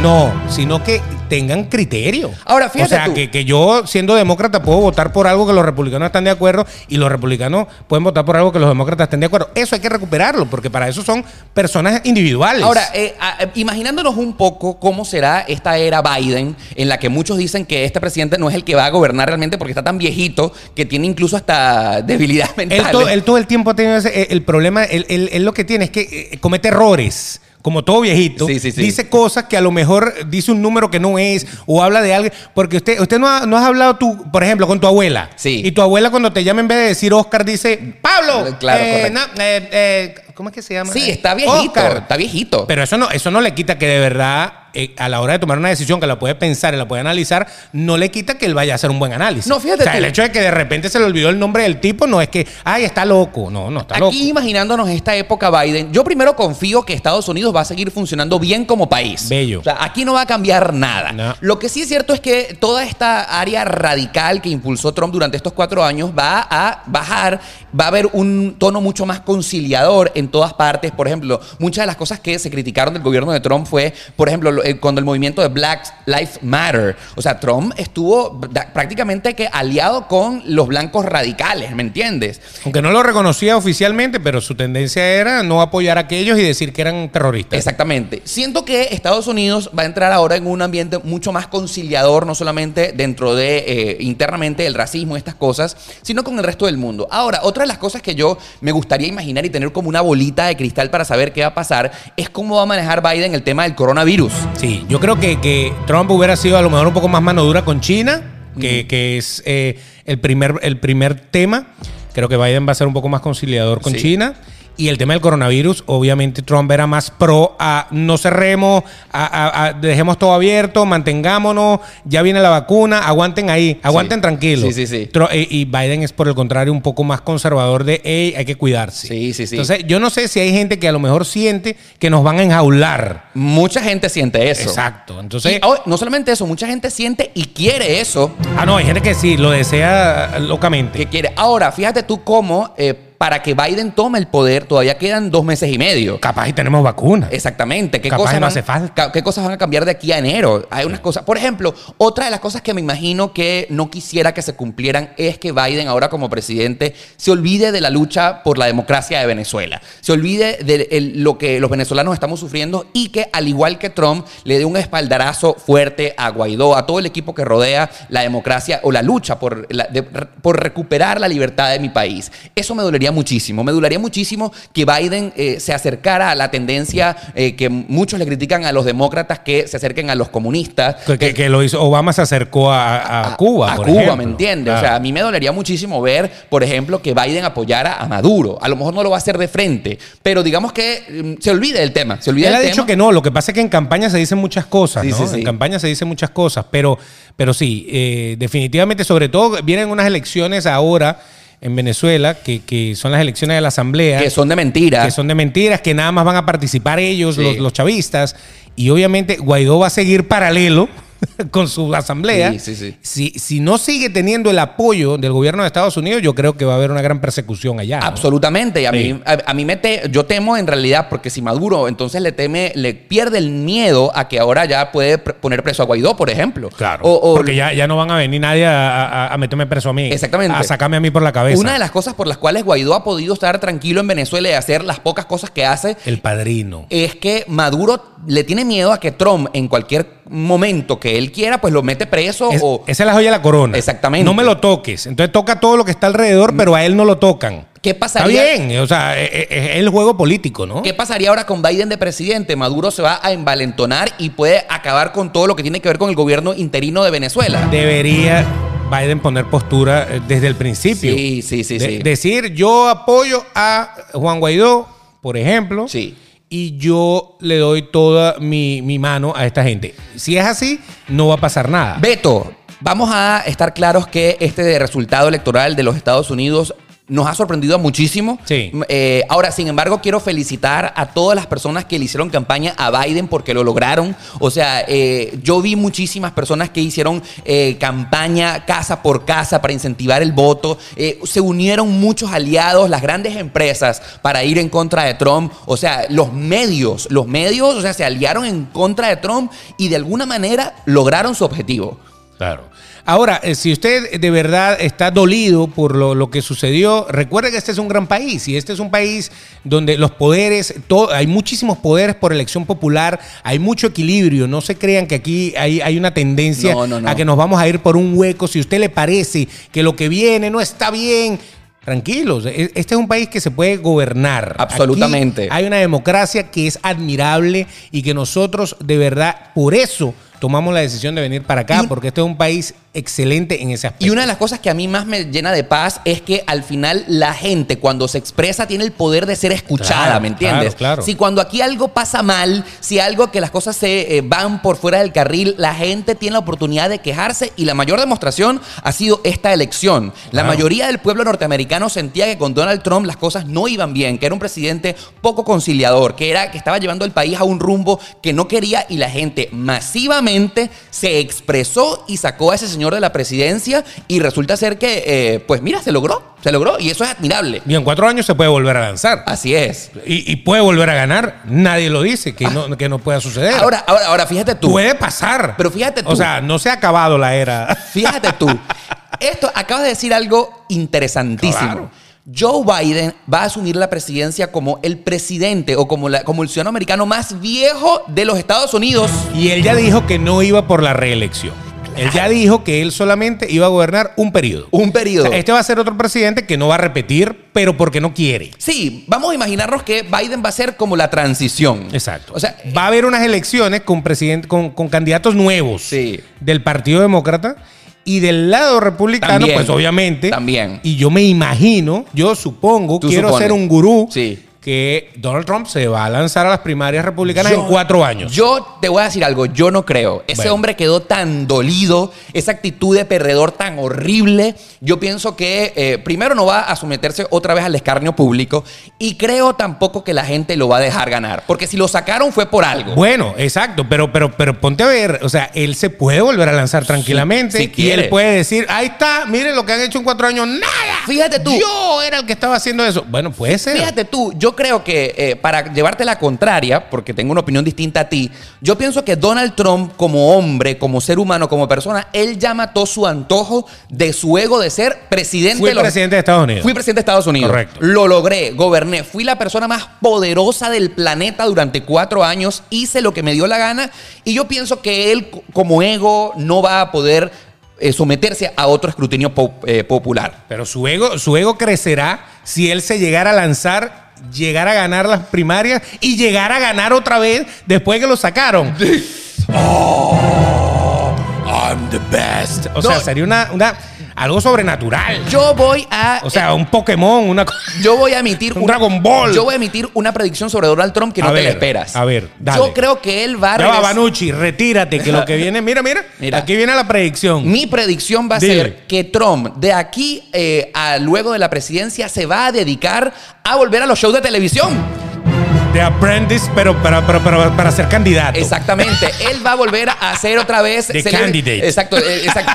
no, sino que tengan criterio. Ahora, fíjate O sea, tú. que, que yo, siendo demócrata, puedo votar por algo que los republicanos están de acuerdo y los republicanos pueden votar por algo que los demócratas estén de acuerdo. Eso hay que recuperarlo, porque para eso son personas individuales. Ahora, eh, a- eh, imaginándonos un poco cómo será esta era Biden, en la que muchos dicen que este presidente no es el que va a gobernar realmente porque está tan viejito que tiene incluso hasta debilidad mental. Él todo, él todo el tiempo ha tenido ese- el, el problema, él, él- él lo que tiene es que eh, comete errores. Como todo viejito, Sí, sí, sí. dice cosas que a lo mejor dice un número que no es, o habla de algo. Porque usted, usted no, ha, no has hablado tú, por ejemplo, con tu abuela. Sí. Y tu abuela, cuando te llama, en vez de decir Oscar, dice Pablo. Claro, eh, correcto. no, eh, eh, ¿Cómo es que se llama? Sí, Eh, está viejito, Oscar. está viejito. Pero eso no, eso no le quita que de verdad, eh, a la hora de tomar una decisión que la puede pensar y la puede analizar, no le quita que él vaya a hacer un buen análisis. No, fíjate O sea, tú. el hecho de que de repente se le olvidó el nombre del tipo no es que, ay, está loco. No, no está loco. Aquí imaginándonos esta época Biden, yo primero confío que Estados Unidos va a seguir funcionando bien como país. Bello. O sea, aquí no va a cambiar nada. No. Lo que sí es cierto es que toda esta área radical que impulsó Trump durante estos cuatro años va a bajar, va a haber un tono mucho más conciliador en todas partes. Por ejemplo, muchas de las cosas que se criticaron del gobierno de Trump fue, por ejemplo, eh, cuando el movimiento de Black Lives Matter. O sea, Trump estuvo prácticamente que aliado con los blancos radicales, ¿me entiendes? Aunque no lo reconocía oficialmente, pero su tendencia era no apoyar a aquellos y decir que eran terroristas. Exactamente. Siento que Estados Unidos va a entrar ahora en un ambiente mucho más conciliador, no solamente dentro de eh, internamente el racismo y estas cosas, sino con el resto del mundo. Ahora, otra de las cosas que yo me gustaría imaginar y tener como una bolita de cristal para saber qué va a pasar es cómo va a manejar Biden el tema del coronavirus. Sí, yo creo que, que Trump hubiera sido a lo mejor un poco más mano dura con China, que, que es eh, el, primer, el primer tema. Creo que Biden va a ser un poco más conciliador con Sí. China. Y el tema del coronavirus, obviamente Trump era más pro a no cerremos, a, a- a- dejemos todo abierto, mantengámonos, ya viene la vacuna, aguanten ahí, aguanten Sí. tranquilos. Sí, sí, sí. Eh, y Biden es por el contrario un poco más conservador de, hey, hay que cuidarse. Sí, sí, sí. Entonces, yo no sé si hay gente que a lo mejor siente que nos van a enjaular. Mucha gente siente eso. Exacto. Entonces, Y, oh, no solamente eso, mucha gente siente y quiere eso. Ah, no, hay gente que sí, lo desea locamente. que quiere. Ahora, fíjate tú cómo eh, para que Biden tome el poder todavía quedan dos meses y medio. Capaz y tenemos vacuna. Exactamente. ¿Qué Capaz cosas, no van, hace falta. ¿Qué cosas van a cambiar de aquí a enero? Hay unas cosas. Por ejemplo, otra de las cosas que me imagino que no quisiera que se cumplieran es que Biden, ahora como presidente, se olvide de la lucha por la democracia de Venezuela. Se olvide de el- lo que los venezolanos estamos sufriendo y que, al igual que Trump, le dé un espaldarazo fuerte a Guaidó, a todo el equipo que rodea la democracia o la lucha por, la- de- por recuperar la libertad de mi país. Eso me dolería muchísimo. Me dolería muchísimo que Biden eh, se acercara a la tendencia eh, que muchos le critican a los demócratas que se acerquen a los comunistas. Que, que- que lo hizo, Obama se acercó a, a Cuba. A por Cuba, ejemplo. ¿me entiendes? Claro. O sea, a mí me dolería muchísimo ver, por ejemplo, que Biden apoyara a Maduro. A lo mejor no lo va a hacer de frente, pero digamos que mm, se olvide del tema. Se olvide Él ha dicho que no, lo que pasa es que en campaña se dicen muchas cosas, Sí, ¿no? sí, sí. En campaña se dicen muchas cosas, pero, pero sí, eh, definitivamente, sobre todo, vienen unas elecciones ahora en Venezuela, que, que son las elecciones de la Asamblea. que son de mentira. que son de mentiras, que nada más van a participar ellos, Sí. los, los chavistas, y obviamente Guaidó va a seguir paralelo con su asamblea. Sí, sí, sí. Si, si no sigue teniendo el apoyo del gobierno de Estados Unidos, yo creo que va a haber una gran persecución allá. ¿no? Absolutamente. Y a, mí, a, a mí me te- yo temo en realidad, porque si Maduro entonces le teme, le pierde el miedo a que ahora ya puede poner preso a Guaidó, por ejemplo. Claro. O- o- porque ya, ya no van a venir nadie a, a- a meterme preso a mí. Exactamente. A sacarme a mí por la cabeza. Una de las cosas por las cuales Guaidó ha podido estar tranquilo en Venezuela y hacer las pocas cosas que hace El padrino. es que Maduro le tiene miedo a que Trump en cualquier momento que él quiera, pues lo mete preso Es- o... esa es la joya de la corona. Exactamente. No me lo toques. Entonces toca todo lo que está alrededor, pero a él no lo tocan. ¿Qué Está pasaría? bien. O sea, es, es- es el juego político, ¿no? ¿Qué pasaría ahora con Biden de presidente? Maduro se va a envalentonar y puede acabar con todo lo que tiene que ver con el gobierno interino de Venezuela. Debería Biden poner postura eh, desde el principio. Sí, sí, sí, De- sí. Decir, yo apoyo a Juan Guaidó, por ejemplo. Sí. Y yo le doy toda mi, mano a esta gente. Si es así, no va a pasar nada. Beto, vamos a estar claros que este resultado electoral de los Estados Unidos nos ha sorprendido muchísimo. Sí. Eh, ahora, sin embargo, quiero felicitar a todas las personas que le hicieron campaña a Biden porque lo lograron. O sea, eh, yo vi muchísimas personas que hicieron eh, campaña casa por casa para incentivar el voto. Se unieron muchos aliados, las grandes empresas, para ir en contra de Trump. O sea, los medios, los medios, o sea, se aliaron en contra de Trump y de alguna manera lograron su objetivo. Claro. Ahora, eh, si usted de verdad está dolido por lo, lo que sucedió, recuerde que este es un gran país y este es un país donde los poderes, hay muchísimos poderes por elección popular, hay mucho equilibrio. No se crean que aquí hay, hay una tendencia No, no, no. a que nos vamos a ir por un hueco. Si a usted le parece que lo que viene no está bien, tranquilos. E- Este es un país que se puede gobernar. Absolutamente. Aquí hay una democracia que es admirable y que nosotros de verdad, por eso tomamos la decisión de venir para acá, porque este es un país excelente en ese aspecto. Y una de las cosas que a mí más me llena de paz es que al final la gente cuando se expresa tiene el poder de ser escuchada, Claro, ¿me entiendes? claro, claro. Si cuando aquí algo pasa mal, si algo que las cosas se eh, van por fuera del carril, la gente tiene la oportunidad de quejarse y la mayor demostración ha sido esta elección. La mayoría del pueblo norteamericano sentía que con Donald Trump las cosas no iban bien, que era un presidente poco conciliador, que era que estaba llevando el país a un rumbo que no quería y la gente masivamente se expresó y sacó a ese señor señor de la presidencia y resulta ser que, eh, pues mira, se logró, se logró y eso es admirable. Y en cuatro años se puede volver a lanzar. Así es. Y, y puede volver a ganar. Nadie lo dice, que no, que no pueda suceder. Ahora, ahora, ahora, fíjate tú. puede pasar. Pero fíjate tú. O sea, no se ha acabado la era. Fíjate tú. Esto, acabas de decir algo interesantísimo. Claro. Joe Biden va a asumir la presidencia como el presidente o como, la- como el ciudadano americano más viejo de los Estados Unidos. Y él ya dijo que no iba por la reelección. Él ya dijo que él solamente iba a gobernar un periodo. Un periodo. O sea, este va a ser otro presidente que no va a repetir, pero porque no quiere. Sí, vamos a imaginarnos que Biden va a ser como la transición. Exacto. O sea, va a haber unas elecciones con presidente, con, con candidatos nuevos Sí. del Partido Demócrata y del lado republicano, También. pues obviamente. También. Y yo me imagino, yo supongo, Tú quiero supones. ser un gurú, Sí. Que Donald Trump se va a lanzar a las primarias republicanas Yo- en cuatro años. Yo te voy a decir algo, yo no creo. Ese Bueno. hombre quedó tan dolido, esa actitud de perdedor tan horrible. Yo pienso que eh, primero no va a someterse otra vez al escarnio público y creo tampoco que la gente lo va a dejar ganar. Porque si lo sacaron fue por algo. Bueno, exacto, pero, pero, pero ponte a ver, o sea, él se puede volver a lanzar tranquilamente si y él puede decir, ahí está, miren lo que han hecho en cuatro años, nada. Fíjate tú. Yo era el que estaba haciendo eso. Bueno, puede ser. Fíjate tú, yo creo que eh, para llevarte la contraria, porque tengo una opinión distinta a ti, yo pienso que Donald Trump como hombre, como ser humano, como persona, él ya mató su antojo de su ego de ser presidente Fui de los- presidente de Estados Unidos. Fui presidente de Estados Unidos. Correcto. Lo logré, goberné. Fui la persona más poderosa del planeta durante cuatro años. Hice lo que me dio la gana. Y yo pienso que él, co- como ego, no va a poder eh, someterse a otro escrutinio eh, popular. Pero su ego, su ego crecerá si él se llegara a lanzar, llegara a ganar las primarias y llegara a ganar otra vez después que lo sacaron. Oh, I'm the best. O sea, sería una, una- algo sobrenatural. Yo voy a. O sea, un Pokémon, una Yo voy a emitir Un Dragon Ball. Yo voy a emitir una predicción sobre Donald Trump que no A te la esperas. a ver, dale. Yo creo que él va a Ya va, Banucci, retírate, que lo que viene, mira, mira, Mira. aquí viene la predicción. Mi predicción va a Dile. ser que Trump, de aquí eh, a luego de la presidencia, se va a dedicar a volver a los shows de televisión. The Apprentice, pero para, para, para, para ser candidato. Exactamente. Él va a volver a hacer otra vez. Celebra- candidate. Exacto. eh, exacto.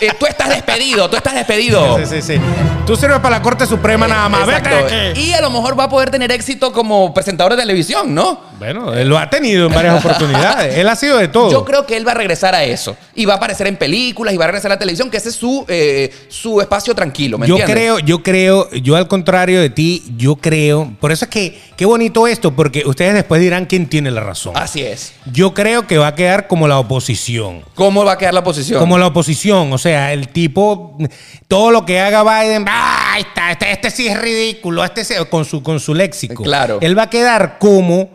Eh, tú estás despedido, tú estás despedido. Sí, sí, sí. Tú sirves para la Corte Suprema nada más. Vete Exacto. de aquí. Y a lo mejor va a poder tener éxito como presentador de televisión, ¿no? Bueno, él lo ha tenido en varias oportunidades. Él ha sido de todo. Yo creo que él va a regresar a eso. Y va a aparecer en películas y va a regresar a la televisión, que ese es su, eh, su espacio tranquilo, ¿me yo entiendes? creo, yo creo, yo al contrario de ti, yo creo. Por eso es que, qué bonito esto, porque ustedes después dirán quién tiene la razón. Así es. Yo creo que va a quedar como la oposición. ¿Cómo va a quedar la posición? Como la oposición, o sea, el tipo, todo lo que haga Biden, ¡ah, está, este, este sí es ridículo, este sí", con su, con su léxico. Claro. Él va a quedar como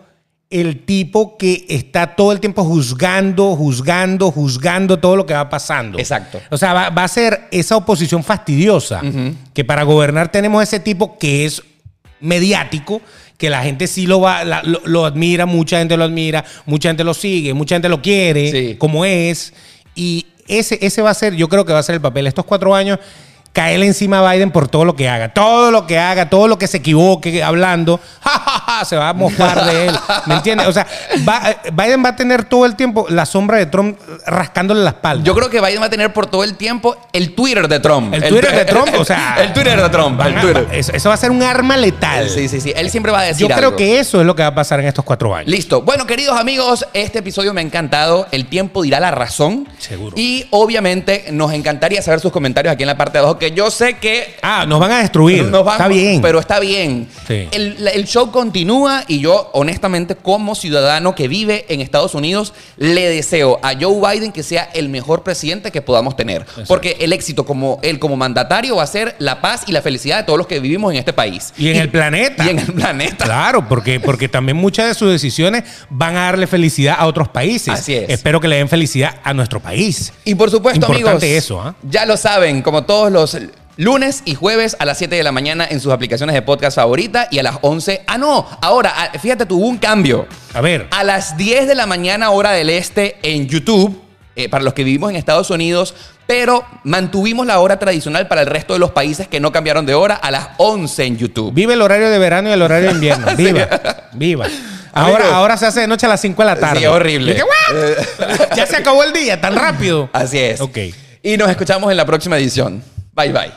el tipo que está todo el tiempo juzgando, juzgando, juzgando todo lo que va pasando. Exacto. O sea, va, va a ser esa oposición fastidiosa, que para gobernar tenemos ese tipo que es mediático, que la gente sí lo va, la- lo, lo admira, mucha gente lo admira, mucha gente lo sigue, mucha gente lo quiere, Sí. como es. Y ese, ese va a ser, yo creo que va a ser el papel. Estos cuatro años, caerle encima a Biden por todo lo que haga. Todo lo que haga, todo lo que se equivoque hablando, ja, ja, ja, se va a mofar de él. ¿Me entiendes? O sea, va- Biden va a tener todo el tiempo la sombra de Trump rascándole la espalda. Yo creo que Biden va a tener por todo el tiempo el Twitter de Trump. el Twitter de Trump, o sea. El Twitter de Trump. El Twitter. eso, eso va a ser un arma letal. Sí, sí, sí. Él siempre va a decir Yo creo algo. que eso es lo que va a pasar en estos cuatro años. Listo. Bueno, queridos amigos, este episodio me ha encantado. El tiempo dirá la razón. Seguro. Y obviamente nos encantaría saber sus comentarios aquí en la parte de abajo, que yo sé que Ah, nos van a destruir. Nos van- Está bien. Pero está bien. Sí. El, el show continúa y yo, honestamente, como ciudadano que vive en Estados Unidos, le deseo a Joe Biden que sea el mejor presidente que podamos tener. Porque el éxito como él como mandatario va a ser la paz y la felicidad de todos los que vivimos en este país. Y en el planeta. Y en el planeta. Claro, porque, porque también muchas de sus decisiones van a darle felicidad a otros países. Así es. Espero que le den felicidad a nuestro país. Y por supuesto, Importante amigos, eso, ¿ah? ya lo saben, como todos los lunes y jueves a las 7 de la mañana en sus aplicaciones de podcast favorita y a las 11. Ah, no, ahora, ah, fíjate, tuvo un cambio. A ver. A las 10 de la mañana, hora del este, en YouTube, eh, para los que vivimos en Estados Unidos, pero mantuvimos la hora tradicional para el resto de los países que no cambiaron de hora a las 11 en YouTube. Vive el horario de verano y el horario de invierno. Viva. Viva. Ahora, ahora se hace de noche a las 5 de la tarde. Sí, horrible. Y que, ¡guau! ya se acabó el día, tan rápido. Así es. Ok. Y nos escuchamos en la próxima edición. Bye bye.